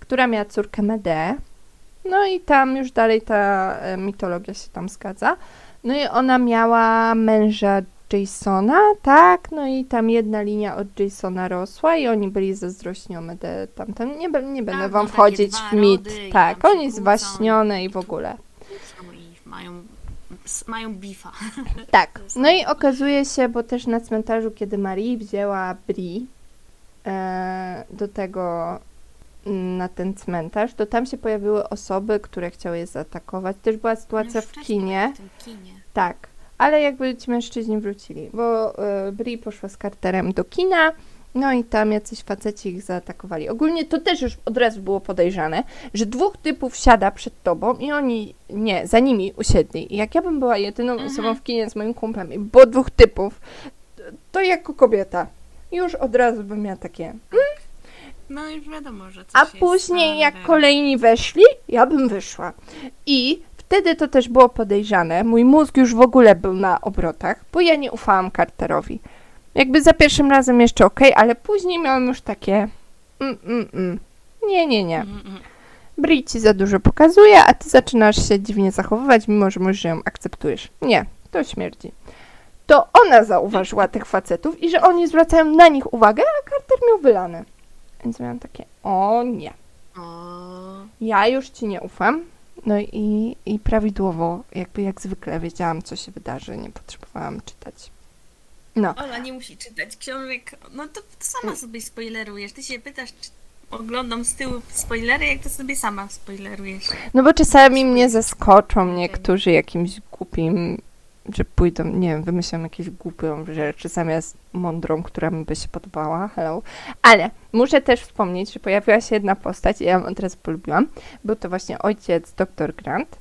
która miała córkę Medeę. No i tam już dalej ta e, mitologia się tam zgadza. No i ona miała męża Jasona, tak? No i tam jedna linia od Jasona rosła i oni byli zazdrośni o Medeę tamten. Nie, nie będę Tak, wam no, wchodzić w mit. Tak, oni zwaśnione i- w ogóle. I mają, mają bifa. Tak. No i okazuje się, bo też na cmentarzu, kiedy Marie wzięła Bri e, do tego mm, na ten cmentarz, to tam się pojawiły osoby, które chciały je zaatakować. Też była sytuacja w kinie. W kinie. Tak, ale jakby ci mężczyźni wrócili, bo e, Bri poszła z Carterem do kina, no i tam jacyś faceci ich zaatakowali. Ogólnie to też już od razu było podejrzane, że dwóch typów siada przed tobą i oni, nie, za nimi usiedli. I jak ja bym była jedyną Mhm. osobą w kinie z moim kumplem i było dwóch typów, to- jako kobieta już od razu bym miała takie... No już wiadomo, że coś A później jak kolejni weszli, ja bym wyszła. I wtedy to też było podejrzane. Mój mózg już w ogóle był na obrotach, bo ja nie ufałam Carterowi. Jakby za pierwszym razem jeszcze okej, ale później miałam już takie mm, mm, mm. Nie, nie, nie. Mm, mm. Bri ci za dużo pokazuje, a ty zaczynasz się dziwnie zachowywać, mimo że mówisz, że ją akceptujesz. Nie, to śmierdzi. To ona zauważyła tych facetów i że oni zwracają na nich uwagę, a Carter miał wylane. Więc miałam takie, o nie. Ja już ci nie ufam. No i, i prawidłowo, jakby jak zwykle wiedziałam, co się wydarzy, nie potrzebowałam czytać. No, Ola nie musi czytać książek. No to, to sama sobie spoilerujesz. Ty się pytasz, czy oglądam z tyłu spoilery, jak to sobie sama spoilerujesz. no bo czasami mnie zaskoczą niektórzy jakimś głupim, że pójdą, nie wiem, wymyślą jakieś głupią rzeczy zamiast mądrą, która mi by się podobała. Hello. Ale muszę też wspomnieć, że pojawiła się jedna postać i ja ją od razu polubiłam. Był to właśnie ojciec dr Grant.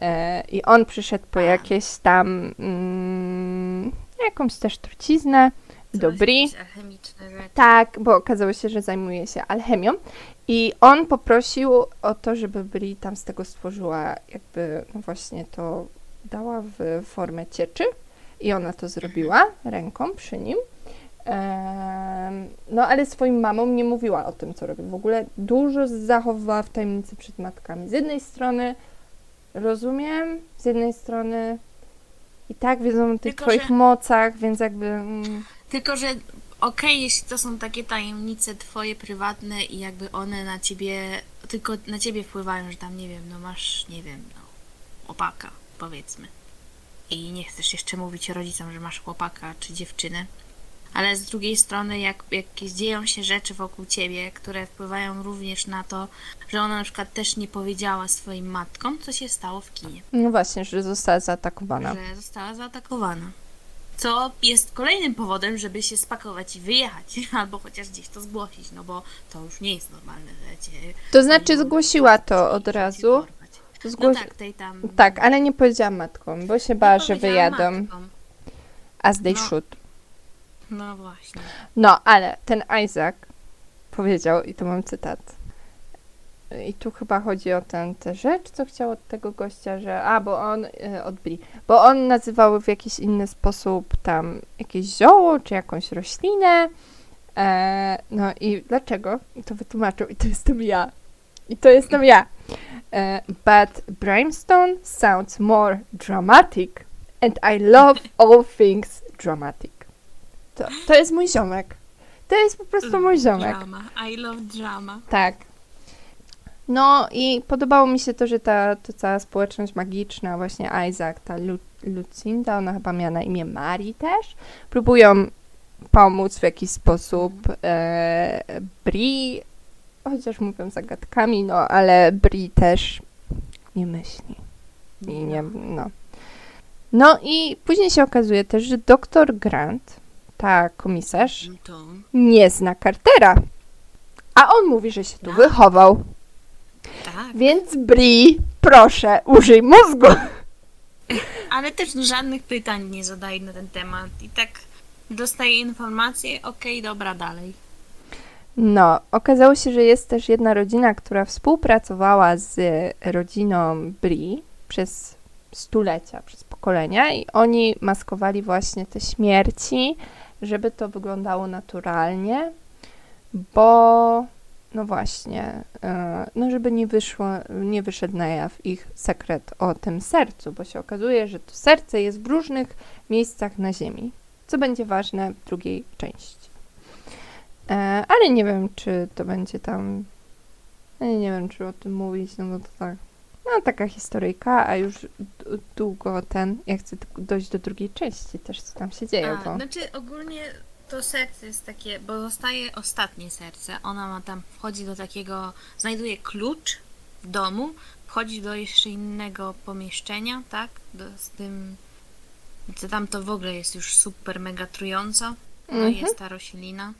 E, I on przyszedł po jakieś tam mm, jakąś też truciznę do Bri. Tak, bo okazało się, że zajmuje się alchemią i on poprosił o to, żeby Bri tam z tego stworzyła jakby, no właśnie to dała w formę cieczy i ona to zrobiła ręką przy nim. No ale swoim mamom nie mówiła o tym, co robi. W ogóle dużo zachowywała w tajemnicy przed matkami. Z jednej strony rozumiem, z jednej strony i tak wiedzą o tych Tylko, twoich że- mocach, więc jakby... Mm, Tylko, że okej, jeśli to są takie tajemnice twoje prywatne i jakby one na ciebie, tylko na ciebie wpływają, że tam, nie wiem, no masz, nie wiem, no, chłopaka, powiedzmy. I nie chcesz jeszcze mówić rodzicom, że masz chłopaka czy dziewczynę. Ale z drugiej strony, jak, jak dzieją się rzeczy wokół ciebie, które wpływają również na to, że ona na przykład też nie powiedziała swoim matkom, co się stało w kinie. No właśnie, że została zaatakowana. Że została zaatakowana. Co jest kolejnym powodem, żeby się spakować i wyjechać, albo chociaż gdzieś to zgłosić, no bo to już nie jest normalne, że cię... To znaczy zgłosiła to od razu. porwać. No tak, tej tam... tak, ale nie powiedziała matkom, bo się bała, że wyjadą. matkom. As they No. should. No właśnie. No, ale ten Isaac powiedział, i to mam cytat. i tu chyba chodzi o tę rzecz, co chciał od tego gościa, że a, bo on y, Bri, bo on nazywał w jakiś inny sposób tam jakieś zioło, czy jakąś roślinę, e, no i dlaczego? I to wytłumaczył i to jestem ja. I to jestem ja. E, but Brimstone sounds more dramatic and I love all things dramatic. To, to jest mój ziomek. To jest po prostu mój ziomek. Drama. I love drama. Tak. No i podobało mi się to, że ta, ta cała społeczność magiczna, właśnie Isaac, ta Lu Lucinda, ona chyba miała na imię Mari też, próbują pomóc w jakiś sposób e, Bri, chociaż mówią zagadkami, no ale Bri też nie myśli. I nie, no. No i później się okazuje też, że doktor Grant, ta komisarz, nie zna Cartera. A on mówi, że się tu Tak. wychował. Tak. Więc Bri, proszę, użyj mózgu. Ale też no, żadnych pytań nie zadaje na ten temat. I tak dostaje informacje, okej, dobra, dalej. No, okazało się, że jest też jedna rodzina, która współpracowała z rodziną Bri przez stulecia, przez pokolenia i oni maskowali właśnie te śmierci, żeby to wyglądało naturalnie, bo no właśnie, e, no żeby nie wyszło, nie wyszedł na jaw ich sekret o tym sercu, bo się okazuje, że to serce jest w różnych miejscach na ziemi, co będzie ważne w drugiej części. E, ale nie wiem, czy to będzie tam. Nie wiem, czy o tym mówić, no bo to tak. No, taka historyjka, a już długo ten. Ja chcę dojść do drugiej części też, co tam się dzieje, A, bo. znaczy ogólnie to serce jest takie, bo zostaje ostatnie serce. Ona ma tam, wchodzi do takiego, znajduje klucz w domu, wchodzi do jeszcze innego pomieszczenia, tak? Do, z tym, co tam to w ogóle jest już super mega trująco. No Mhm. jest ta roślina.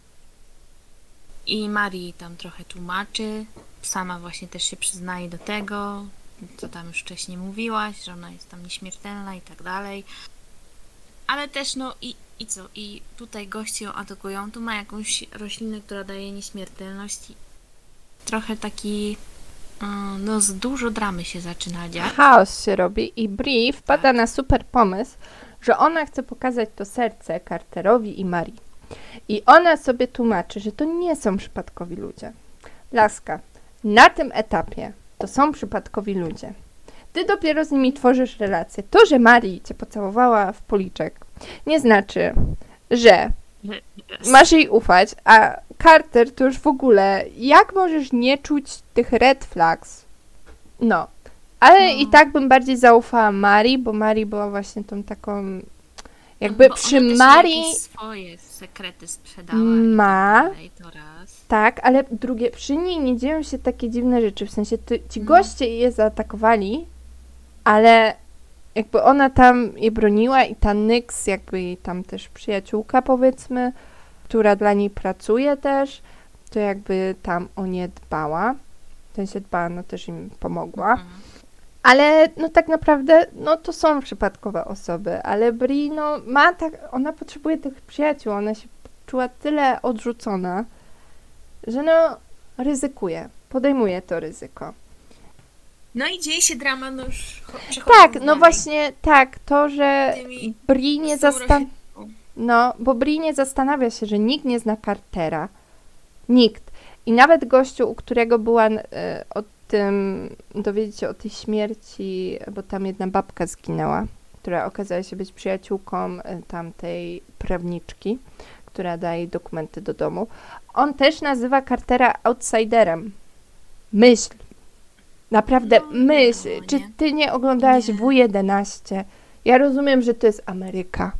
I Marii tam trochę tłumaczy. Sama właśnie też się przyznaje do tego, co tam już wcześniej mówiłaś, że ona jest tam nieśmiertelna i tak dalej. Ale też no i, i co? I tutaj goście ją atakują. Tu ma jakąś roślinę, która daje nieśmiertelność. Trochę taki... mm, No, z dużo dramy się zaczyna dziać. Chaos się robi i Bri wpada Tak. na super pomysł, że ona chce pokazać to serce Carterowi i Marii. I ona sobie tłumaczy, że to nie są przypadkowi ludzie. Laska, na tym etapie to są przypadkowi ludzie. Ty dopiero z nimi tworzysz relacje. To, że Marii cię pocałowała w policzek, nie znaczy, że masz jej ufać, a Carter to już w ogóle, jak możesz nie czuć tych red flags? No, ale No. i tak bym bardziej zaufała Marii, bo Marii była właśnie tą taką, jakby Bo przy Marii, swoje sekrety sprzedała. Ma. I tak to raz. tak, ale drugie, przy niej nie dzieją się takie dziwne rzeczy, w sensie ty, ci No. goście je zaatakowali, ale jakby ona tam je broniła i ta Nyx, jakby jej tam też przyjaciółka powiedzmy, która dla niej pracuje też, to jakby tam o nie dbała. W sensie dbała, no też im pomogła. Mhm. Ale no tak naprawdę, no to są przypadkowe osoby, ale Bri, no ma tak, ona potrzebuje tych przyjaciół, ona się czuła tyle odrzucona, że no ryzykuje, podejmuje to ryzyko. No i dzieje się drama, no już Tak, no właśnie tak, to, że Bri nie z tą zastan... rośliną. No, bo Bri nie zastanawia się, że nikt nie zna Cartera. Nikt. I nawet gościu, u którego była e, o tym, dowiedzieć się o tej śmierci, bo tam jedna babka zginęła, która okazała się być przyjaciółką e, tamtej prawniczki, która daje dokumenty do domu. On też nazywa Cartera outsiderem. Myśl. Naprawdę, No, myśl. wiadomo, Czy ty nie oglądałaś Nie. W11? Ja rozumiem, że to jest Ameryka,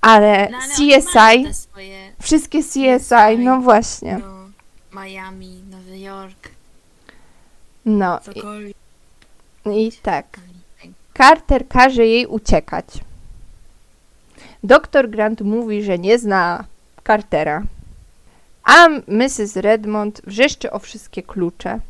ale No, ale CSI, swoje, wszystkie CSI, CSI. no właśnie. no, Miami, Nowy Jork, No cokolwiek. i, i tak. Carter każe jej uciekać. Doktor Grant mówi, że nie zna Cartera, a Mrs. Redmond wrzeszczy o wszystkie klucze.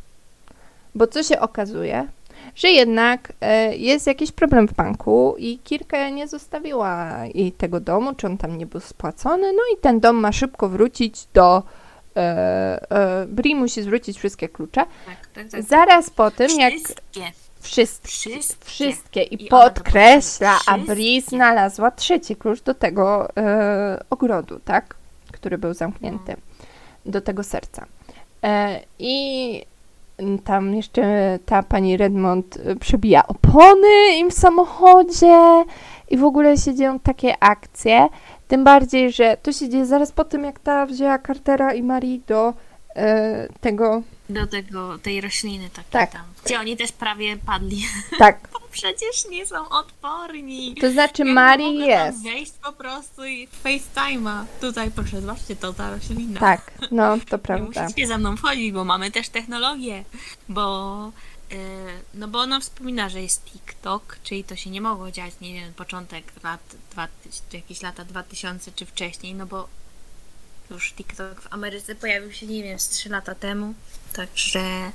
Bo co się okazuje? Że jednak e, jest jakiś problem w banku i Kirka nie zostawiła jej tego domu, czy on tam nie był spłacony, no i ten dom ma szybko wrócić do Bri musi zwrócić wszystkie klucze. Tak, tak, tak. Zaraz po tym, jak Wszystkie. wszystkie, Wszystkie. wszystkie i, I podkreśla, a Bri znalazła trzeci klucz do tego e, ogrodu, tak? Który był zamknięty, No. do tego serca. E, I tam jeszcze ta pani Redmond e, przebija opony im w samochodzie i w ogóle się dzieją takie akcje. Tym bardziej, że to się dzieje zaraz po tym, jak ta wzięła Cartera i Marii do e, tego. Do tego, tej rośliny takiej Tak. tam. Gdzie oni też prawie padli. Tak, Bo przecież nie są odporni. to znaczy Ja nie Marii jest. wejść po prostu i FaceTime'a. Tutaj proszę, zobaczcie, to ta roślina. Tak, no to Nie prawda. musicie za mną wchodzić, bo mamy też technologię, bo no bo ona wspomina, że jest TikTok, czyli to się nie mogło dziać, nie wiem, początek lat, dwa, czy jakieś lata 2000 czy wcześniej, no bo już TikTok w Ameryce pojawił się, nie wiem, z 3 lata temu, także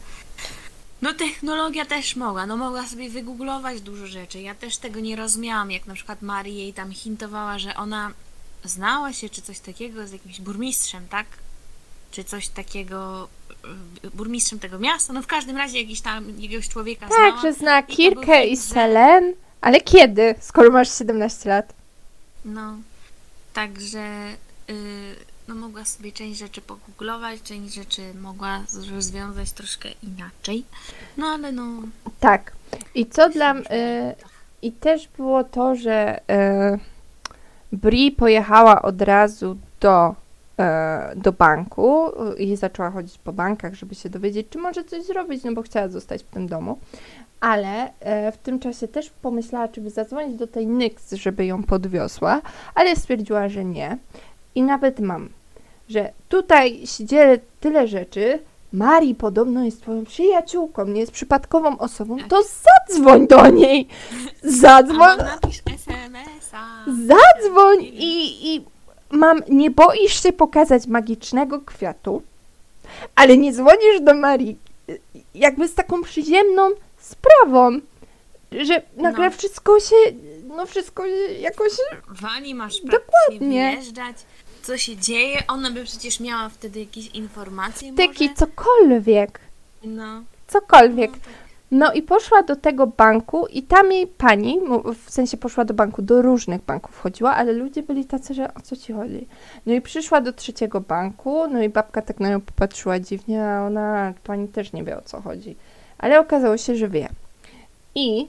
no technologia też mogła, no mogła sobie wygooglować dużo rzeczy, ja też tego nie rozumiałam, jak na przykład Marii jej tam hintowała, że ona znała się czy coś takiego z jakimś burmistrzem, tak? Czy coś takiego, burmistrzem tego miasta, no w każdym razie jakiś tam, jakiegoś człowieka Tak, znała. że zna Kirkę i że- Selen, ale kiedy? Skoro masz 17 lat. No, także y, no mogła sobie część rzeczy pogooglować, część rzeczy mogła rozwiązać troszkę inaczej. No ale no. Tak. I co dla. Y, I też było to, że y, Bri pojechała od razu do, do banku y, i zaczęła chodzić po bankach, żeby się dowiedzieć, czy może coś zrobić, no bo chciała zostać w tym domu. Ale y, w tym czasie też pomyślała, czy by zadzwonić do tej Nyx, żeby ją podwiosła, ale stwierdziła, że nie. I nawet mam, że tutaj się dzieje tyle rzeczy. Marii podobno jest twoją przyjaciółką, nie jest przypadkową osobą, Tak. to zadzwoń do niej. Zadzwoń, Albo napisz SMS-a. zadzwoń i, i mam, nie boisz się pokazać magicznego kwiatu, ale nie dzwonisz do Marii jakby z taką przyziemną sprawą, że nagle No. wszystko się, no wszystko jakoś Wani masz Dokładnie. wyjeżdżać. Co się dzieje? Ona by przecież miała wtedy jakieś informacje tyki, może? cokolwiek, No. cokolwiek. No, tak. No i poszła do tego banku i tam jej pani, w sensie poszła do banku, do różnych banków chodziła, ale ludzie byli tacy, że o co ci chodzi? No i przyszła do trzeciego banku, no i babka tak na nią popatrzyła dziwnie, a ona, pani też nie wie o co chodzi. Ale okazało się, że wie. I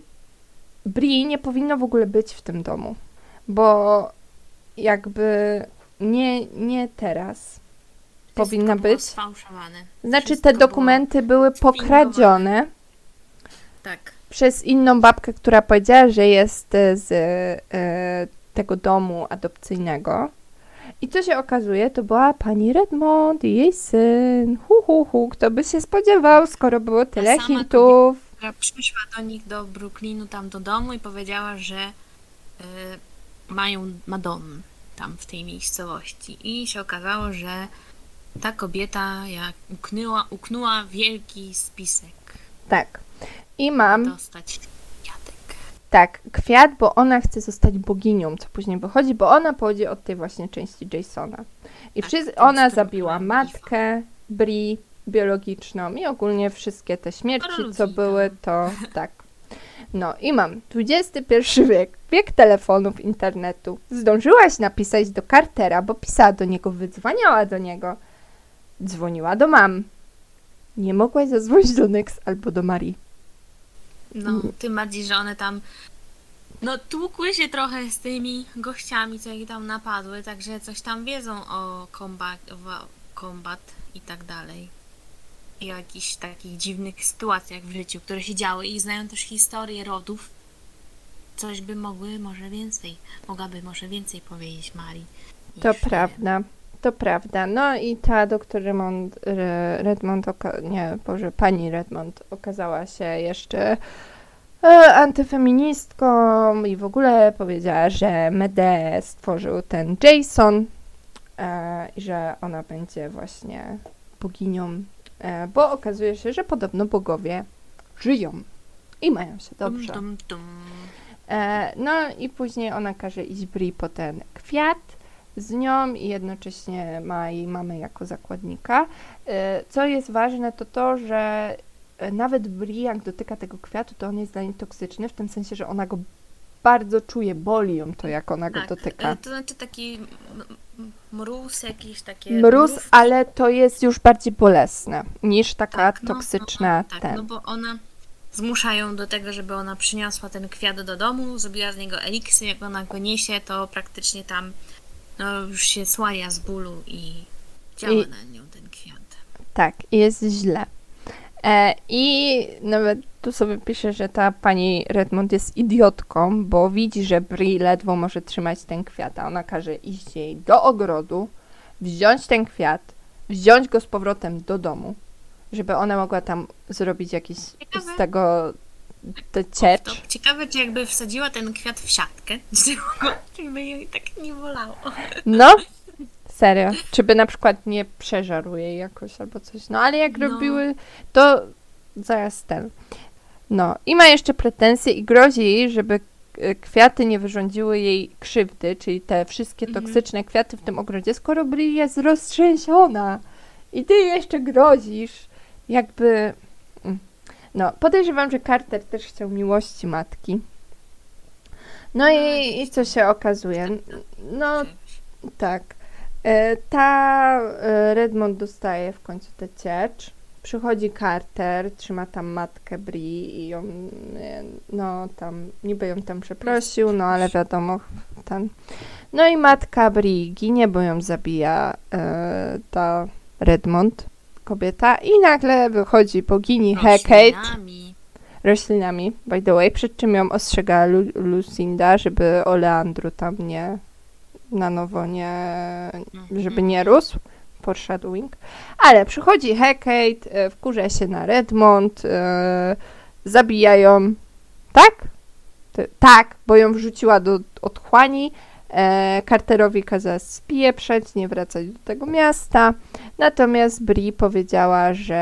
Bri nie powinno w ogóle być w tym domu, bo jakby nie, nie teraz powinna Wszystko być. Znaczy Wszystko te dokumenty były pokradzione Tak. przez inną babkę, która powiedziała, że jest e, z e, tego domu adopcyjnego. I co się okazuje, to była pani Redmond i jej syn. Hu, hu, hu. Kto by się spodziewał, skoro było tyle sama hintów. która przyszła do nich do Brooklynu, tam do domu i powiedziała, że y, mają Madon tam w tej miejscowości. I się okazało, że ta kobieta jak uknęła, uknęła wielki spisek. Tak. I mam, Dostać kwiatek. tak, kwiat, bo ona chce zostać boginią, co później wychodzi, bo ona pochodzi od tej właśnie części Jasona. I Tak, wszyscy, ona zabiła matkę, Bri, biologiczną i ogólnie wszystkie te śmierci, co były, to tak. No i mam XXI wiek, wiek telefonów, internetu. Zdążyłaś napisać do Cartera, bo pisała do niego, wydzwaniała do niego. Dzwoniła do mam. Nie mogłaś zadzwonić do Nyx albo do Marii. No, Mm. tym bardziej, że one tam no tłukły się trochę z tymi gościami, co ich tam napadły, także coś tam wiedzą o kombat, kombat i tak dalej. I o jakichś takich dziwnych sytuacjach w życiu, które się działy i znają też historię rodów. Coś by mogły może więcej, mogłaby może więcej powiedzieć Marii. To prawda. To prawda. No i ta doktor Redmond, Re- Redmond oka- nie, Boże, pani Redmond okazała się jeszcze e, antyfeministką i w ogóle powiedziała, że Mede stworzył ten Jason e, i że ona będzie właśnie boginią, e, bo okazuje się, że podobno bogowie żyją i mają się dobrze. No i później ona każe iść Bri po ten kwiat z nią i jednocześnie ma jej mamę jako zakładnika. E, Co jest ważne, to to, że nawet Bri, jak dotyka tego kwiatu, to on jest dla niej toksyczny, w tym sensie, że ona go bardzo czuje, boli ją to, jak ona go Tak, dotyka. e, to znaczy taki mróz, jakieś takie... Mróz, mrówki. ale to jest już bardziej bolesne niż taka Tak, no, toksyczna no, no, tak, no bo ona zmusza ją do tego, żeby ona przyniosła ten kwiat do domu, zrobiła z niego eliksir, jak ona go niesie, to praktycznie tam no, już się słaja z bólu i działa I- na nią ten kwiat. Tak, jest źle. E, I nawet tu sobie pisze, że ta pani Redmond jest idiotką, bo widzi, że Bri ledwo może trzymać ten kwiat, a ona każe iść jej do ogrodu, wziąć ten kwiat, wziąć go z powrotem do domu, żeby ona mogła tam zrobić jakiś z tego To ciecz. ciekawe, czy jakby wsadziła ten kwiat w siatkę, czy, by jej tak nie bolało. No, serio. Czy by na przykład nie przeżarł jej jakoś albo coś. No, ale jak No. robiły, to zaraz ten. No, i ma jeszcze pretensje i grozi jej, żeby e, kwiaty nie wyrządziły jej krzywdy, czyli te wszystkie Mhm. toksyczne kwiaty w tym ogrodzie, skoro Bri jest roztrzęsiona i ty jeszcze grozisz, jakby... No, podejrzewam, że Carter też chciał miłości matki. No i, i co się okazuje? No, tak. E, Ta e, Redmond dostaje w końcu tę ciecz. Przychodzi Carter, trzyma tam matkę Bri i ją, e, no tam, niby ją tam przeprosił, no ale wiadomo, ten. No i matka Bri ginie, bo ją zabija e, ta Redmond, kobieta i nagle wychodzi bogini Hecate Roślinami. by the way, przed czym ją ostrzega Lu- Lucinda, żeby Oleandru tam nie, na nowo nie, żeby nie rósł, foreshadowing, ale przychodzi Hecate, e, wkurza się na Redmond, e, zabija ją, tak? Ty- tak, bo ją wrzuciła do otchłani, e, Carterowi kazała spieprzeć, nie wracać do tego miasta, natomiast Bri powiedziała, że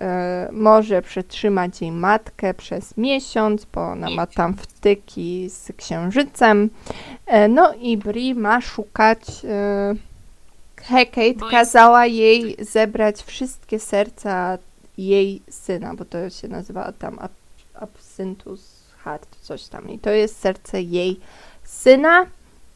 e, może przetrzymać jej matkę przez miesiąc, bo ona ma tam wtyki z księżycem. E, no i Bri ma szukać. E, Hecate kazała jej zebrać wszystkie serca jej syna, bo to się nazywa tam ab- absyntus heart, coś tam. I to jest serce jej syna,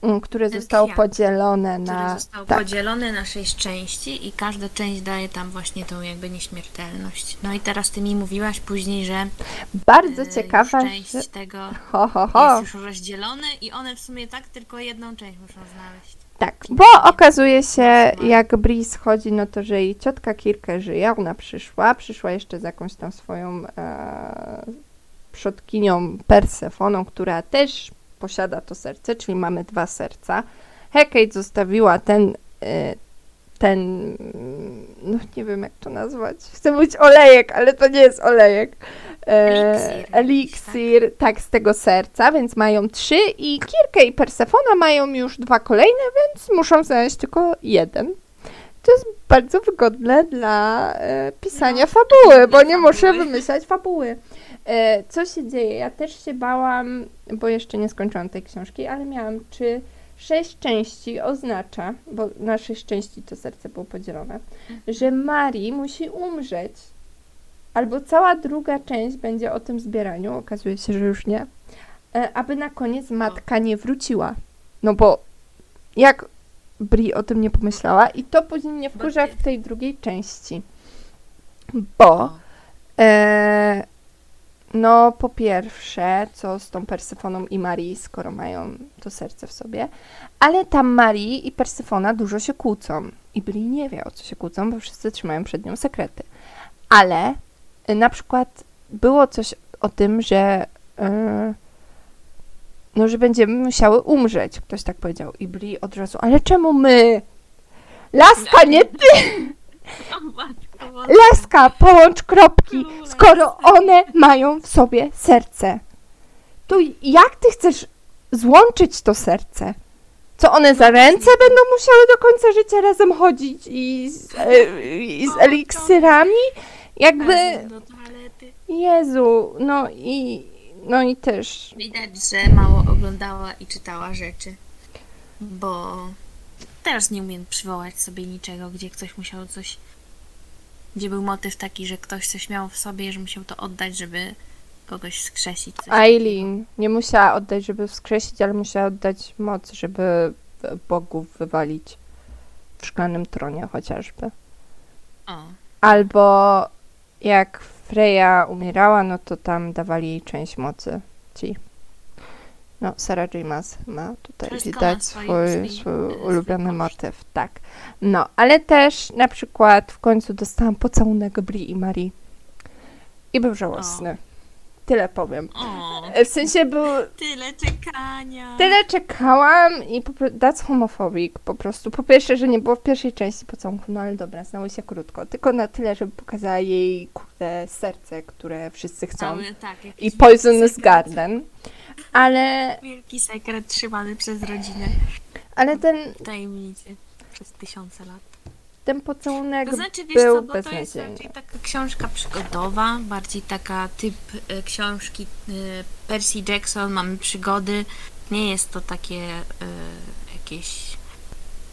mm, które Ten zostało kwiat, podzielone Który na. został tak, podzielony na sześć części i każda część daje tam właśnie tą jakby nieśmiertelność. No i teraz ty mi mówiłaś później, że bardzo e, ciekawa, część że... tego Ho, ho, ho. jest już rozdzielone i one w sumie tak tylko jedną część muszą znaleźć. Tak, bo okazuje się, jak Bri schodzi, no to, że jej ciotka Kirkę żyje, ona przyszła, przyszła jeszcze z jakąś tam swoją e, przodkinią Persefoną, która też posiada to serce, czyli mamy dwa serca. Hecate zostawiła ten, e, ten, no nie wiem jak to nazwać, chcę mówić olejek, ale to nie jest olejek. E, Eliksir. eliksir, tak, z tego serca, więc mają trzy i Kirkę i Persefona mają już dwa kolejne, więc muszą znaleźć tylko jeden. To jest bardzo wygodne dla e, pisania No, fabuły, bo nie muszę wymyślać fabuły. E, co się dzieje? Ja też się bałam, bo jeszcze nie skończyłam tej książki, ale miałam, czy sześć części oznacza, bo na sześć części to serce było podzielone, że Mari musi umrzeć. Albo cała druga część będzie o tym zbieraniu, okazuje się, że już nie, e, aby na koniec matka nie wróciła. No bo jak Bri o tym nie pomyślała i to później mnie wkurza w tej drugiej części. Bo O, E, no, po pierwsze, co z tą Persyfoną i Marii, skoro mają to serce w sobie, ale tam Marii i Persefona dużo się kłócą. I Bri nie wie, o co się kłócą, bo wszyscy trzymają przed nią sekrety. Ale y, na przykład było coś o tym, że y, no, że będziemy musiały umrzeć, ktoś tak powiedział. I Bri od razu, ale czemu my? Laska, nie ty! Laska, połącz kropki, skoro one mają w sobie serce. To jak ty chcesz złączyć to serce? Co one za ręce będą musiały do końca życia razem chodzić i z, e, i z eliksirami? Jakby, Razem do toalety. Jezu, no i, no i też, Widać, że mało oglądała i czytała rzeczy. Bo teraz nie umiem przywołać sobie niczego, gdzie ktoś musiał coś. Gdzie był motyw taki, że ktoś coś miał w sobie, że musiał to oddać, żeby kogoś skrzesić. Aileen nie musiała oddać, żeby wskrzesić, ale musiała oddać moc, żeby bogów wywalić w szklanym tronie chociażby. O, Albo jak Freya umierała, no to tam dawali jej część mocy ci. No, Sarah J. Maas ma tutaj widać swój- swój, ulubiony motyw, tak. No, ale też na przykład w końcu dostałam pocałunek Bri i Marii. I był żałosny. Tyle powiem. o, W sensie był... tyle czekania. Tyle czekałam i po, that's po prostu. Po pierwsze, że nie było w pierwszej części pocałunku, no ale dobra, znały się krótko. Tylko na tyle, żeby pokazała jej kurde serce, które wszyscy chcą. Cały, tak, I Poisonous. Garden. Ale, Wielki sekret trzymany przez rodzinę ale ten, w tajemnicy przez tysiące lat. ten pocałunek To znaczy, wiesz był co, bo to jest raczej taka książka przygodowa, bardziej taka typ e, książki e, Percy Jackson, mamy przygody. Nie jest to takie e, jakieś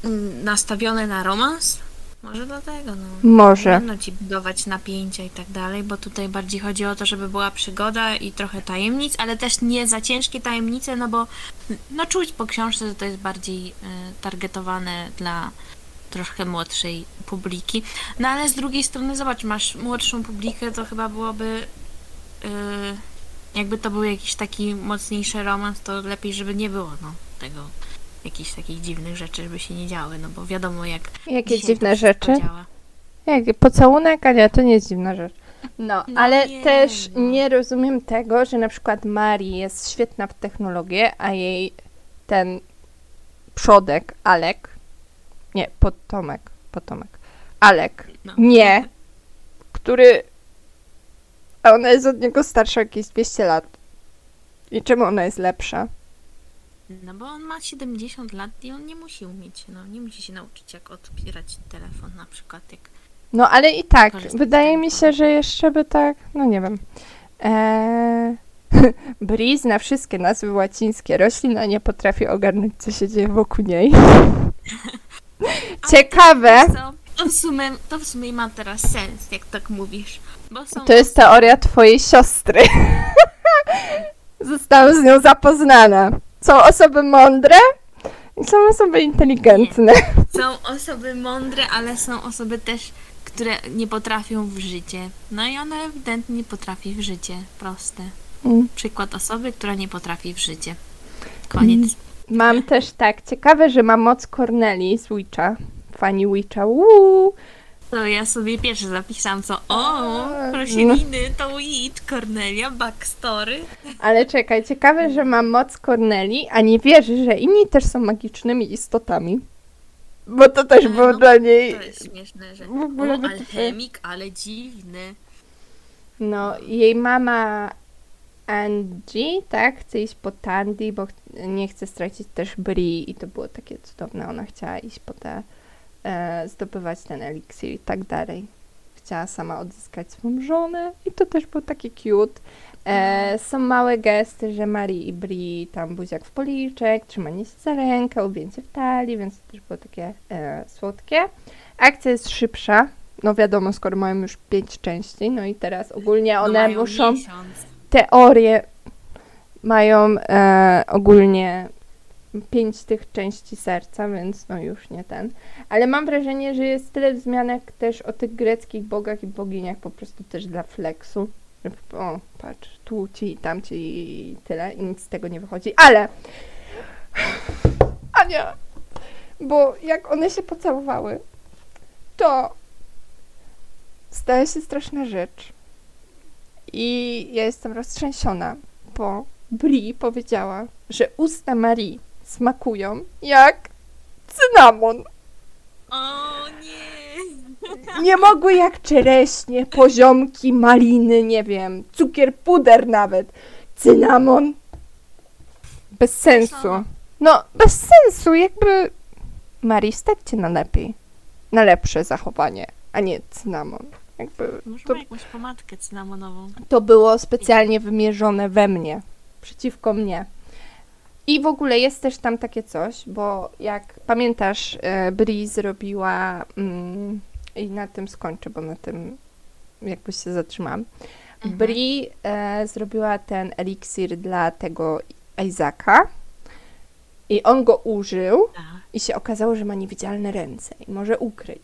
mm, nastawione na romans. Może dlatego, no. Może. Nie Będą ci budować napięcia i tak dalej, bo tutaj bardziej chodzi o to, żeby była przygoda i trochę tajemnic, ale też nie za ciężkie tajemnice, no bo no czuć po książce, że to jest bardziej e, targetowane dla troszkę młodszej publiki. No ale z drugiej strony, zobacz, masz młodszą publikę, to chyba byłoby e, jakby to był jakiś taki mocniejszy romans, to lepiej, żeby nie było no, tego jakichś takich dziwnych rzeczy, żeby się nie działy, no bo wiadomo jak Jakie dziwne rzeczy? działa. Jak pocałunek, a nie, to nie jest dziwna rzecz. No, No ale nie, też no. nie rozumiem tego, że na przykład Marii jest świetna w technologię, a jej ten przodek, Alek, nie, potomek, potomek, Alek, No. nie, który, a ona jest od niego starsza jakieś 200 lat. I czemu ona jest lepsza? No bo on ma 70 lat i on nie musi umieć, no nie musi się nauczyć jak odpierać telefon na przykład, jak No ale i tak, Korzystać wydaje mi się, że jeszcze by tak, no nie wiem. Eee, Bri zna wszystkie nazwy łacińskie roślin, a nie potrafi ogarnąć, co się dzieje wokół niej. Ciekawe, co, to w, sumie, to w sumie ma teraz sens, jak tak mówisz, bo są to jest teoria twojej siostry. Zostałam z nią zapoznana. Są osoby mądre i są osoby inteligentne. Są osoby mądre, ale są osoby też, które nie potrafią w życie. No i ona ewidentnie potrafi w życie. Proste. Mm. Przykład osoby, która nie potrafi w życie. Koniec. Mam też tak, ciekawe, że ma moc Corneli z Witcha. Fani Witcha, uuu. To ja sobie pierwszy zapisałam, co o, A, rośliny, to Witch, Cornelia, backstory. Ale czekaj, ciekawe, że ma moc Corneli, a nie wierzy, że inni też są magicznymi istotami. Bo to też E, było no, dla niej. To jest śmieszne, że w ogóle o, alchemik, ale dziwny. No, jej mama Angie, tak, chce iść po Tandy, bo nie chce stracić też Bri i to było takie cudowne. Ona chciała iść po te, e, zdobywać ten eliksir i tak dalej. Chciała sama odzyskać swoją żonę i to też było takie cute. E, są małe gesty, że Marii i Bri tam buziak w policzek, trzymanie się za rękę, objęcie w talii, więc to też było takie e, słodkie. Akcja jest szybsza, no wiadomo, skoro mają już pięć części, no i teraz ogólnie No one mają muszą, Miesiąc. teorie mają e, ogólnie pięć tych części serca, więc no już nie ten. Ale mam wrażenie, że jest tyle wzmianek też o tych greckich bogach i boginiach po prostu też dla flexu. O, patrz, tu ci, tam ci i tyle i nic z tego nie wychodzi. Ale Ania, bo jak one się pocałowały, to stała się straszna rzecz. I ja jestem roztrzęsiona, bo Bri powiedziała, że usta Marii smakują jak cynamon. O nie! Nie mogły jak czereśnie, poziomki, maliny, nie wiem, cukier, puder nawet. Cynamon. Bez sensu. No, bez sensu, jakby... Marii, stawcie na lepiej. Na lepsze zachowanie, a nie cynamon. Jakby Może to jakąś pomadkę cynamonową. to było specjalnie wymierzone we mnie, przeciwko mnie. I w ogóle jest też tam takie coś, bo jak pamiętasz, e, Bri zrobiła mm, i na tym skończę, bo na tym jakbyś się zatrzymałam. Mhm. Bri e, zrobiła ten eliksir dla tego Isaaca i on go użył Tak. i się okazało, że ma niewidzialne ręce i może ukryć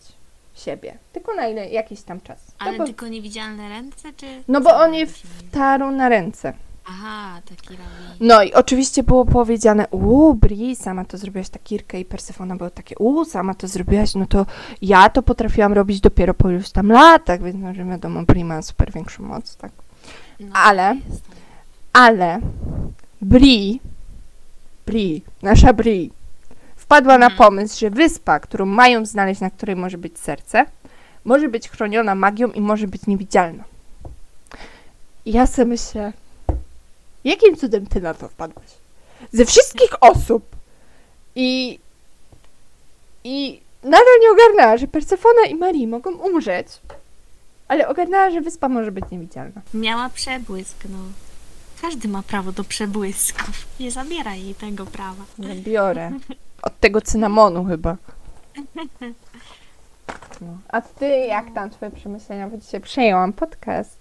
siebie. Tylko na ile, jakiś tam czas. Ale no, bo, tylko niewidzialne ręce, czy... no bo on je wtarł na ręce. Aha, taki robi. No i oczywiście było powiedziane, uuu, Bri, sama to zrobiłaś, ta Kirka i Persefona były takie, uuu, sama to zrobiłaś, no to ja to potrafiłam robić dopiero po iluś tam latach, więc no, że wiadomo, Bri ma super większą moc, tak. No, ale- jest. Ale Bri, Bri, nasza Bri, wpadła na Mhm. pomysł, że wyspa, którą mają znaleźć, na której może być serce, może być chroniona magią i może być niewidzialna. I ja sobie myślę, jakim cudem ty na to wpadłaś? Ze wszystkich osób i i nadal nie ogarnęła, że Persefona i Marie mogą umrzeć, ale ogarnęła, że wyspa może być niewidzialna. Miała przebłysk, no. Każdy ma prawo do przebłysków. Nie zabieraj jej tego prawa. Nie biorę. Od tego cynamonu chyba. No. A ty, jak tam twoje przemyślenia? Bo dzisiaj przejęłam podcast.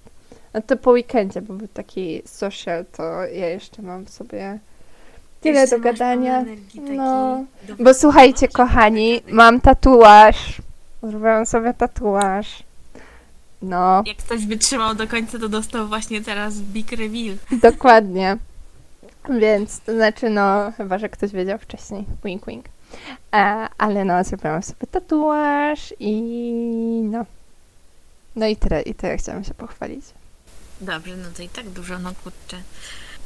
No to po weekendzie, bo był taki social, to ja jeszcze mam w sobie tyle Jeszcze do gadania. No, Bo słuchajcie, kochani, mam tatuaż. Zrobiłam sobie tatuaż. No, Jak ktoś wytrzymał do końca, to dostał właśnie teraz Big Reveal. dokładnie. Więc to znaczy, no, chyba, że ktoś wiedział wcześniej. Wink, wink. E, ale no, zrobiłam sobie tatuaż i no. No i tyle, i tyle chciałam się pochwalić. Dobrze, no to i tak dużo, no kurczę.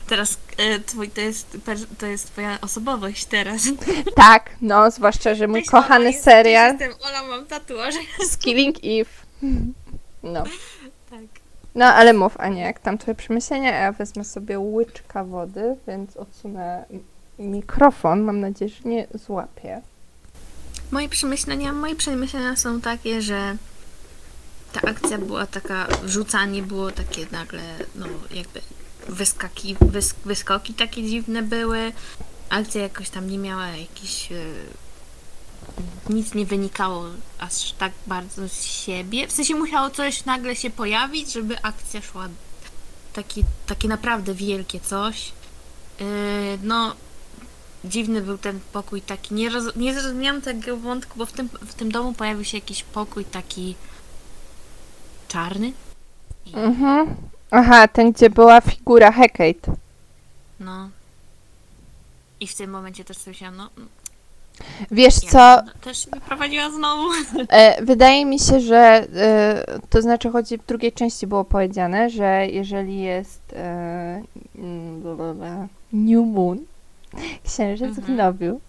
Teraz e, twój, to, jest, to jest twoja osobowość teraz. Tak, no, zwłaszcza, że mój Cześć, kochany jest- serial jestem Ola, mam tatuaż. z Killing Eve. No. Tak. No, ale mów, Ania, jak tam twoje przemyślenia? Ja wezmę sobie łyczka wody, więc odsunę mikrofon. Mam nadzieję, że nie złapię. Moje przemyślenia, moje przemyślenia są takie, że ta akcja była taka, wrzucanie było takie nagle, no jakby wyskaki, wys, wyskoki takie dziwne były. Akcja jakoś tam nie miała jakiś... e, nic nie wynikało aż tak bardzo z siebie. W sensie musiało coś nagle się pojawić, żeby akcja szła taki, takie naprawdę wielkie coś. Yy, no, dziwny był ten pokój taki. Nie, roz, nie zrozumiałam tego wątku, bo w tym, w tym domu pojawił się jakiś pokój taki czarny. I, Mhm. Aha, ten, gdzie była figura Hecate. No. I w tym momencie też myślałam, no, Wiesz ja co, też się wyprowadziła znowu. e, wydaje mi się, że e, to znaczy, choć w drugiej części było powiedziane, że jeżeli jest e, New Moon, księżyc w Mhm. nowiu,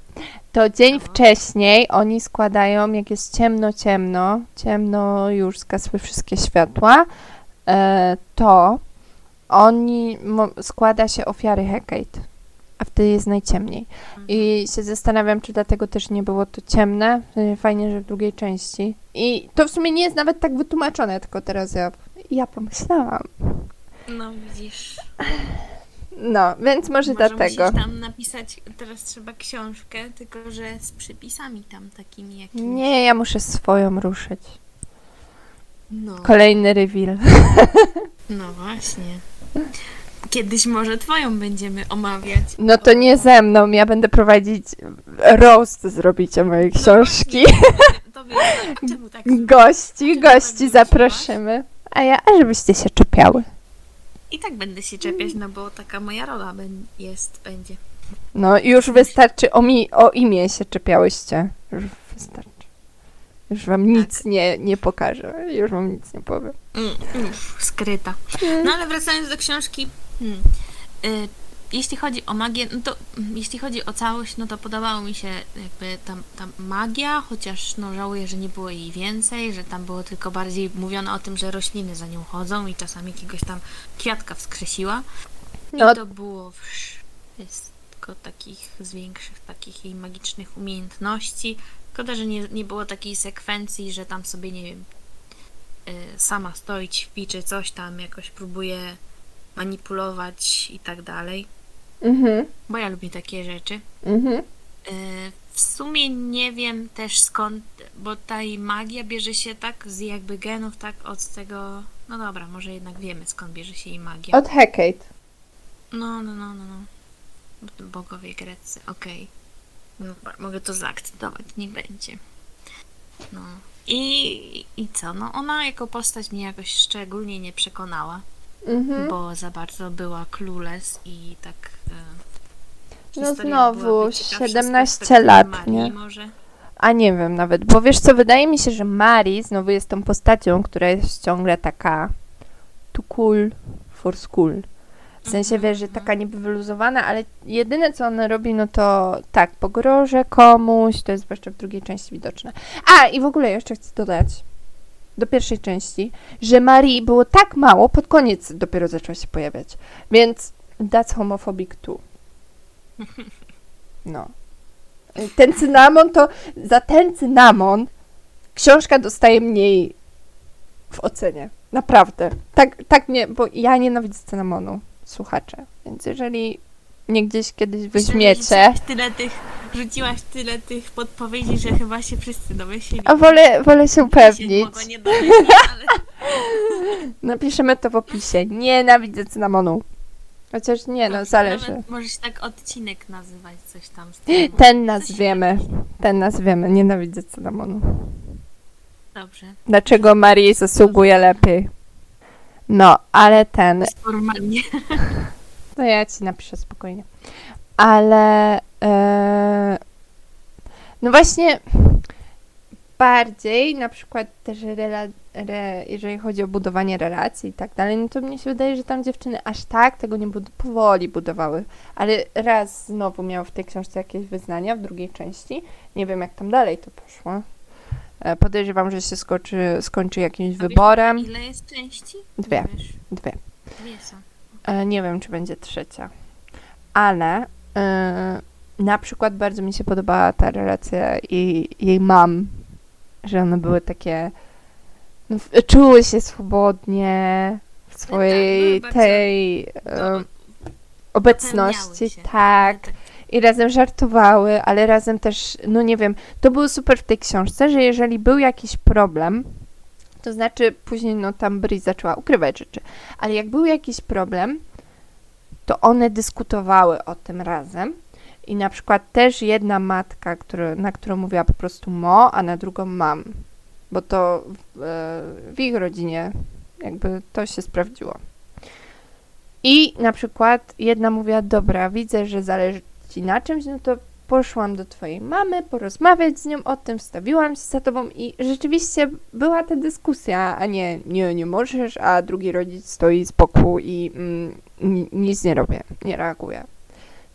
to dzień wcześniej oni składają, jak jest ciemno, ciemno, ciemno już zgasły wszystkie światła, e, to oni składa się ofiary Hecate, a wtedy jest najciemniej. I się zastanawiam, czy dlatego też nie było to ciemne. Sensie Fajnie, że w drugiej części. I to w sumie nie jest nawet tak wytłumaczone, tylko teraz ja, ja pomyślałam. No widzisz. No, więc może, Może dlatego. tam napisać, teraz trzeba książkę, tylko że z przypisami tam takimi jakimiś. Nie, ja muszę swoją ruszyć. No, Kolejny reveal. no właśnie. Kiedyś może twoją będziemy omawiać. No to nie ze mną, ja będę prowadzić roast zrobicie mojej No książki. właśnie, To wiem, a czemu tak Gości, gości tak zaproszymy. A ja, a żebyście się czepiały. I tak będę się czepiać, no bo taka moja rola jest, będzie. No już wystarczy o, mi, o imię się czepiałyście. Już wystarczy. Już wam nic nie, nie pokażę. Już wam nic nie powiem. Mm, skryta. No ale wracając do książki. Hmm, y, jeśli chodzi o magię, no to jeśli chodzi o całość, no to podobało mi się jakby ta, ta magia, chociaż no żałuję, że nie było jej więcej, że tam było tylko bardziej mówione o tym, że rośliny za nią chodzą i czasami jakiegoś tam kwiatka wskrzesiła. No. I to było wszystko takich z większych takich jej magicznych umiejętności. Szkoda, że nie, nie było takiej sekwencji, że tam sobie, nie wiem, y, sama stoi, ćwiczy coś tam, jakoś próbuje manipulować i tak dalej. Mhm, bo ja lubię takie rzeczy. mhm. E, W sumie nie wiem też skąd, bo ta jej magia bierze się tak z jakby genów, tak od tego. No dobra, może jednak wiemy skąd bierze się jej magia. Od Hecate. No, no, no, no, no. Bogowie greccy, okej. No, mogę to zaakceptować, nie będzie. No. I, I co? No ona jako postać mnie jakoś szczególnie nie przekonała, Mhm. bo za bardzo była clueless i tak... E, No znowu, byłaby ciekawsza z 17 perspektywy lat, Marii nie? może. A nie wiem nawet, bo wiesz co, wydaje mi się, że Mari znowu jest tą postacią, która jest ciągle taka too cool for school. W sensie, Mhm, wiesz, że mhm. taka niby wyluzowana, ale jedyne co ona robi, no to tak, pogroże komuś, to jest zwłaszcza w drugiej części widoczne. A, i w ogóle jeszcze chcę dodać do pierwszej części, że Marii było tak mało, pod koniec dopiero zaczęła się pojawiać. Więc that's homophobic too. No. Ten cynamon to, za ten cynamon książka dostaje mniej w ocenie. Naprawdę. Tak, tak mnie, bo ja nienawidzę cynamonu, słuchacze. Więc jeżeli mnie gdzieś kiedyś weźmiecie, tyle tych, rzuciłaś tyle tych podpowiedzi, że chyba się wszyscy domyślili. a wolę, wolę się upewnić. mogło nie domyślić, ale... Napiszemy to w opisie. Nienawidzę cynamonu. Chociaż nie, no zależy. Nawet możesz tak odcinek nazywać, coś tam z. Ten nazwiemy. Ten nazwiemy. Nienawidzę cynamonu. Dobrze. Dlaczego Marii zasługuje lepiej? No, ale ten. Formalnie. To ja ci napiszę spokojnie. Ale. E, no właśnie. Bardziej na przykład też rela, re, jeżeli chodzi o budowanie relacji i tak dalej, no to mnie się wydaje, że tam dziewczyny aż tak tego nie bud- powoli budowały. Ale raz znowu miał w tej książce jakieś wyznania w drugiej części. Nie wiem, jak tam dalej to poszło. E, podejrzewam, że się skoczy, skończy jakimś A wiesz, wyborem. Ile jest części? Dwie. Wiesz. Dwie. Dwie są. E, Nie wiem, czy będzie trzecia. Ale e, na przykład bardzo mi się podobała ta relacja jej, jej mam, że one były takie. No, czuły się swobodnie w swojej tak, tej e, No, obecności. dopełniały się. Tak. Tak. I razem żartowały, ale razem też, no nie wiem, to było super w tej książce, że jeżeli był jakiś problem, to znaczy później no tam Bri zaczęła ukrywać rzeczy, ale jak był jakiś problem, to one dyskutowały o tym razem. I na przykład też jedna matka, który, na którą mówiła po prostu mo, a na drugą mam, bo to w, e, w ich rodzinie jakby to się sprawdziło. I na przykład jedna mówiła, dobra, widzę, że zależy ci na czymś, no to poszłam do twojej mamy, porozmawiać z nią o tym, wstawiłam się za tobą i rzeczywiście była ta dyskusja, a nie, nie, nie możesz, a drugi rodzic stoi z boku i mm, ni- nic nie robię, nie reaguje.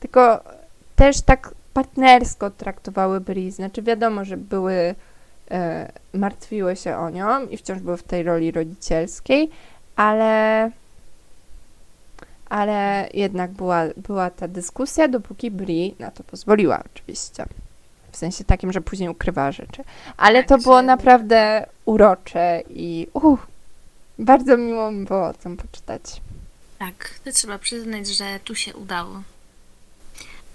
Tylko też tak partnersko traktowały Bri, znaczy wiadomo, że były, e, martwiły się o nią i wciąż były w tej roli rodzicielskiej, ale ale jednak była, była ta dyskusja, dopóki Bri na to pozwoliła, oczywiście. W sensie takim, że później ukrywała rzeczy. Ale to było naprawdę urocze i uh, bardzo miło mi było o tym poczytać. Tak, to trzeba przyznać, że tu się udało.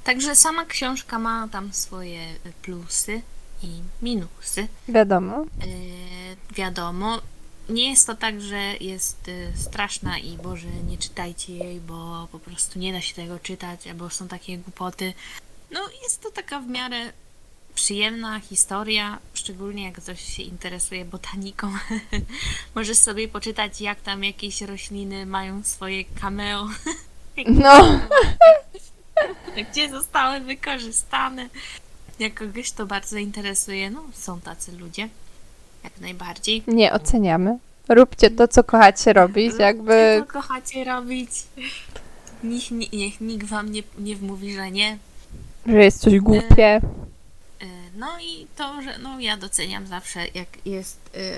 Także sama książka ma tam swoje plusy i minusy. Wiadomo. Yy, wiadomo, nie jest to tak, że jest y, straszna i Boże, nie czytajcie jej, bo po prostu nie da się tego czytać, albo są takie głupoty. No, jest to taka w miarę przyjemna historia, szczególnie jak ktoś się interesuje botaniką. Możesz sobie poczytać, jak tam jakieś rośliny mają swoje cameo, No, gdzie zostały wykorzystane. Jak kogoś to bardzo interesuje, no są tacy ludzie, jak najbardziej. nie oceniamy. Róbcie to, co kochacie robić, Róbcie, jakby co kochacie robić. Niech, niech, niech nikt wam nie, nie wmówi, że nie. że jest coś głupie. Y, No i to, że no, ja doceniam zawsze, jak jest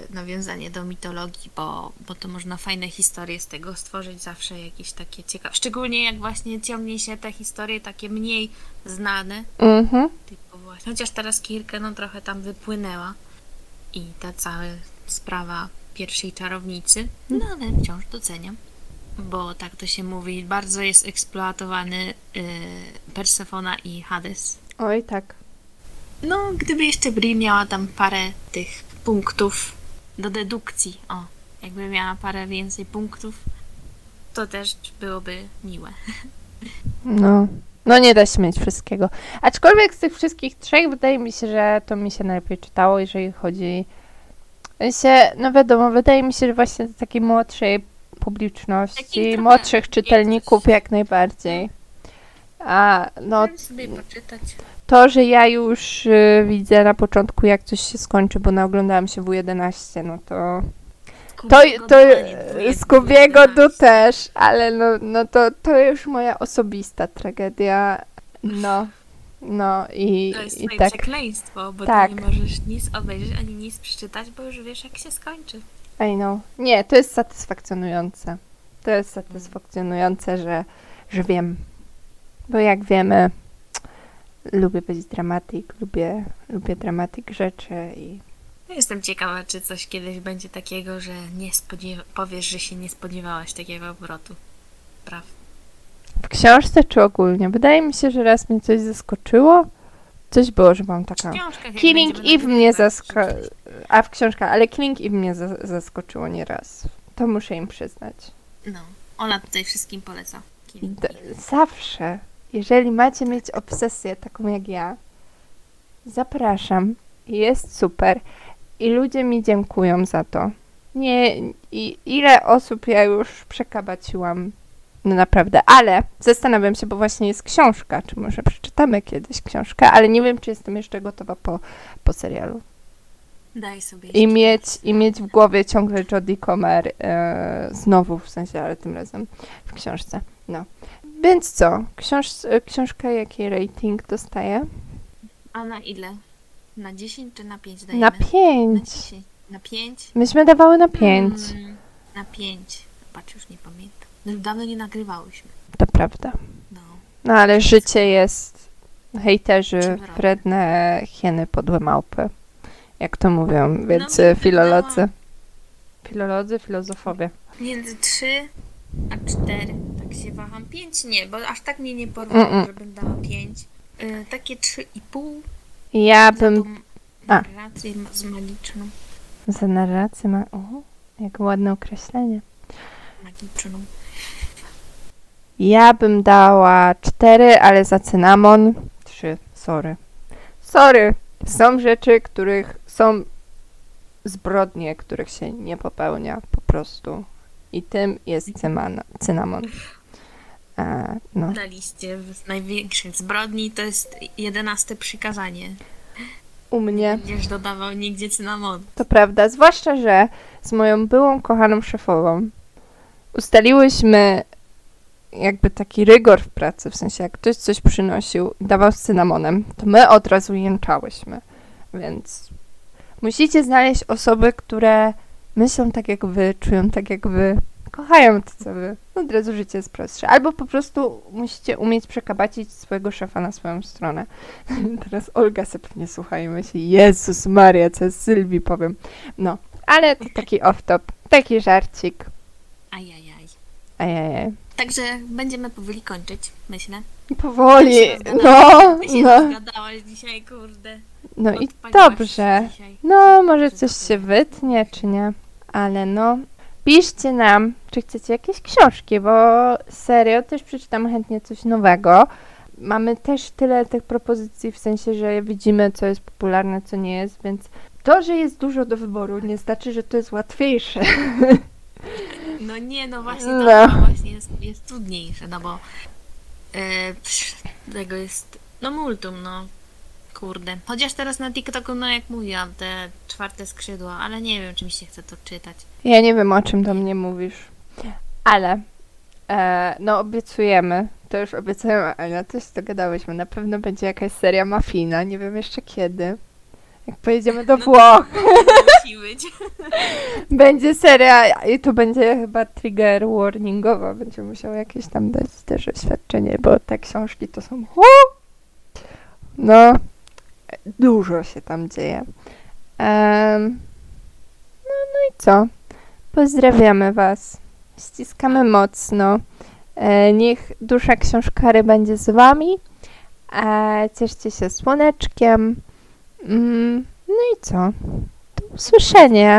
y, nawiązanie do mitologii, bo, bo to można fajne historie z tego stworzyć, zawsze jakieś takie ciekawe. Szczególnie jak właśnie ciągnie się te historie takie mniej znane, Mhm. typu właśnie, chociaż teraz Kirkę no trochę tam wypłynęła i ta cała sprawa pierwszej czarownicy, no ale wciąż doceniam. bo tak to się mówi, bardzo jest eksploatowany yy, Persefona i Hades. Oj, tak. No, gdyby jeszcze Bri miała tam parę tych punktów do dedukcji, o, jakby miała parę więcej punktów, to też byłoby miłe. No. No nie da się mieć wszystkiego. Aczkolwiek z tych wszystkich trzech wydaje mi się, że to mi się najlepiej czytało, jeżeli chodzi... w sensie, no wiadomo, wydaje mi się, że właśnie do takiej młodszej publiczności, młodszych czytelników jak najbardziej. A no to, że ja już y, widzę na początku jak coś się skończy, bo naoglądałam się W11, no to... To, to z Kubiego tu też, ale no, no to, to już moja osobista tragedia. No, no i, To jest i twoje tak. przekleństwo, bo Tak. ty nie możesz nic obejrzeć ani nic przeczytać, bo już wiesz jak się skończy. I know. Nie, to jest satysfakcjonujące. To jest satysfakcjonujące, że, że wiem. Bo jak wiemy, lubię być dramatyk, lubię, lubię dramatyk rzeczy i Jestem ciekawa, czy coś kiedyś będzie takiego, że nie spodziewa- powiesz, że się nie spodziewałaś takiego obrotu. Praw. w książce czy ogólnie. Wydaje mi się, że raz mnie coś zaskoczyło. Coś było, że mam taka... książkach, Killing Eve mnie zaskoczyło. A w książkach, ale Killing Eve mnie za- zaskoczyło nieraz. To muszę im przyznać. No, Ola tutaj wszystkim poleca. Killing D- Eve. zawsze, jeżeli macie mieć obsesję taką jak ja, zapraszam. Jest super. I ludzie mi dziękują za to. Nie, i ile osób ja już przekabaciłam. No naprawdę, ale zastanawiam się, bo właśnie jest książka, czy może przeczytamy kiedyś książkę, ale nie wiem, czy jestem jeszcze gotowa po, po serialu. Daj sobie I mieć. I mieć w głowie ciągle Jodie Comer e, znowu, w sensie, ale tym razem w książce. No. Więc co? Książ, książka jaki rating dostaje? A na ile? Na 10 czy na 5 dajemy? Na Na 5. 10. Na 5? Myśmy dawały na 5. Mm, na 5. Patrz, już nie pamiętam. No, już dawno nie nagrywałyśmy. To prawda. No. No ale życie jest hejterzy, wredne hieny, podłe małpy. Jak to mówią, więc mi e, filolodzy. Filolodzy, filozofowie. Między 3 a 4. Tak się waham. 5 nie, bo aż tak mnie nie porwało, Mm-mm. żebym dała 5. Y, takie 3,5 Ja za bym A. narrację z magiczną. za narrację ma... O, jak ładne określenie. Magiczną. Ja bym dała 4, ale za cynamon 3. Sorry. Sorry. Są rzeczy, których są zbrodnie, których się nie popełnia po prostu. I tym jest cymana, cynamon. E, no. Na liście największych zbrodni to jest 11 przykazanie. U mnie Będziesz dodawał nigdzie cynamon. to prawda, zwłaszcza, że z moją byłą kochaną szefową ustaliłyśmy jakby taki rygor w pracy, w sensie jak ktoś coś przynosił i dawał z cynamonem, to my od razu jęczałyśmy. Więc musicie znaleźć osoby, które myślą tak jak wy, czują tak jak wy, kochają to co wy. Od razu życie jest prostsze. Albo po prostu musicie umieć przekabacić swojego szefa na swoją stronę. Teraz Olga se pewnie słucha i myśli, Jezus Maria, co Sylwii powiem. No, ale to taki off-top, taki żarcik. Ajajaj. Ajajaj. Także będziemy powoli kończyć, myślę. Powoli, się no, się no, rozgadałaś dzisiaj, kurde. no i dobrze. No, może coś się wytnie, czy nie, ale no. Piszcie nam, czy chcecie jakieś książki, bo serio też przeczytam chętnie coś nowego. Mamy też tyle tych propozycji, w sensie, że widzimy, co jest popularne, co nie jest, więc to, że jest dużo do wyboru, nie znaczy, że to jest łatwiejsze. No nie, no właśnie No. to no. właśnie jest, jest trudniejsze, no bo e, psz, tego jest, no multum, no kurde. Chociaż teraz na TikToku, no jak mówiłam, te czwarte skrzydła, ale nie wiem, czy mi się chce to czytać. Ja nie wiem, o czym do mnie mówisz, ale e, no obiecujemy, to już obiecujemy, ale na coś dogadałyśmy, na pewno będzie jakaś seria mafijna, nie wiem jeszcze kiedy. Jak pojedziemy do No to- Włoch, Musi być. będzie seria i to będzie chyba trigger warningowa, będzie musiał jakieś tam dać też oświadczenie, bo te książki to są hu! no dużo się tam dzieje. No, no i co? Pozdrawiamy Was. ściskamy mocno. E, niech dusza książkary będzie z wami. E, cieszcie się słoneczkiem. Mm, no i co? Do usłyszenia.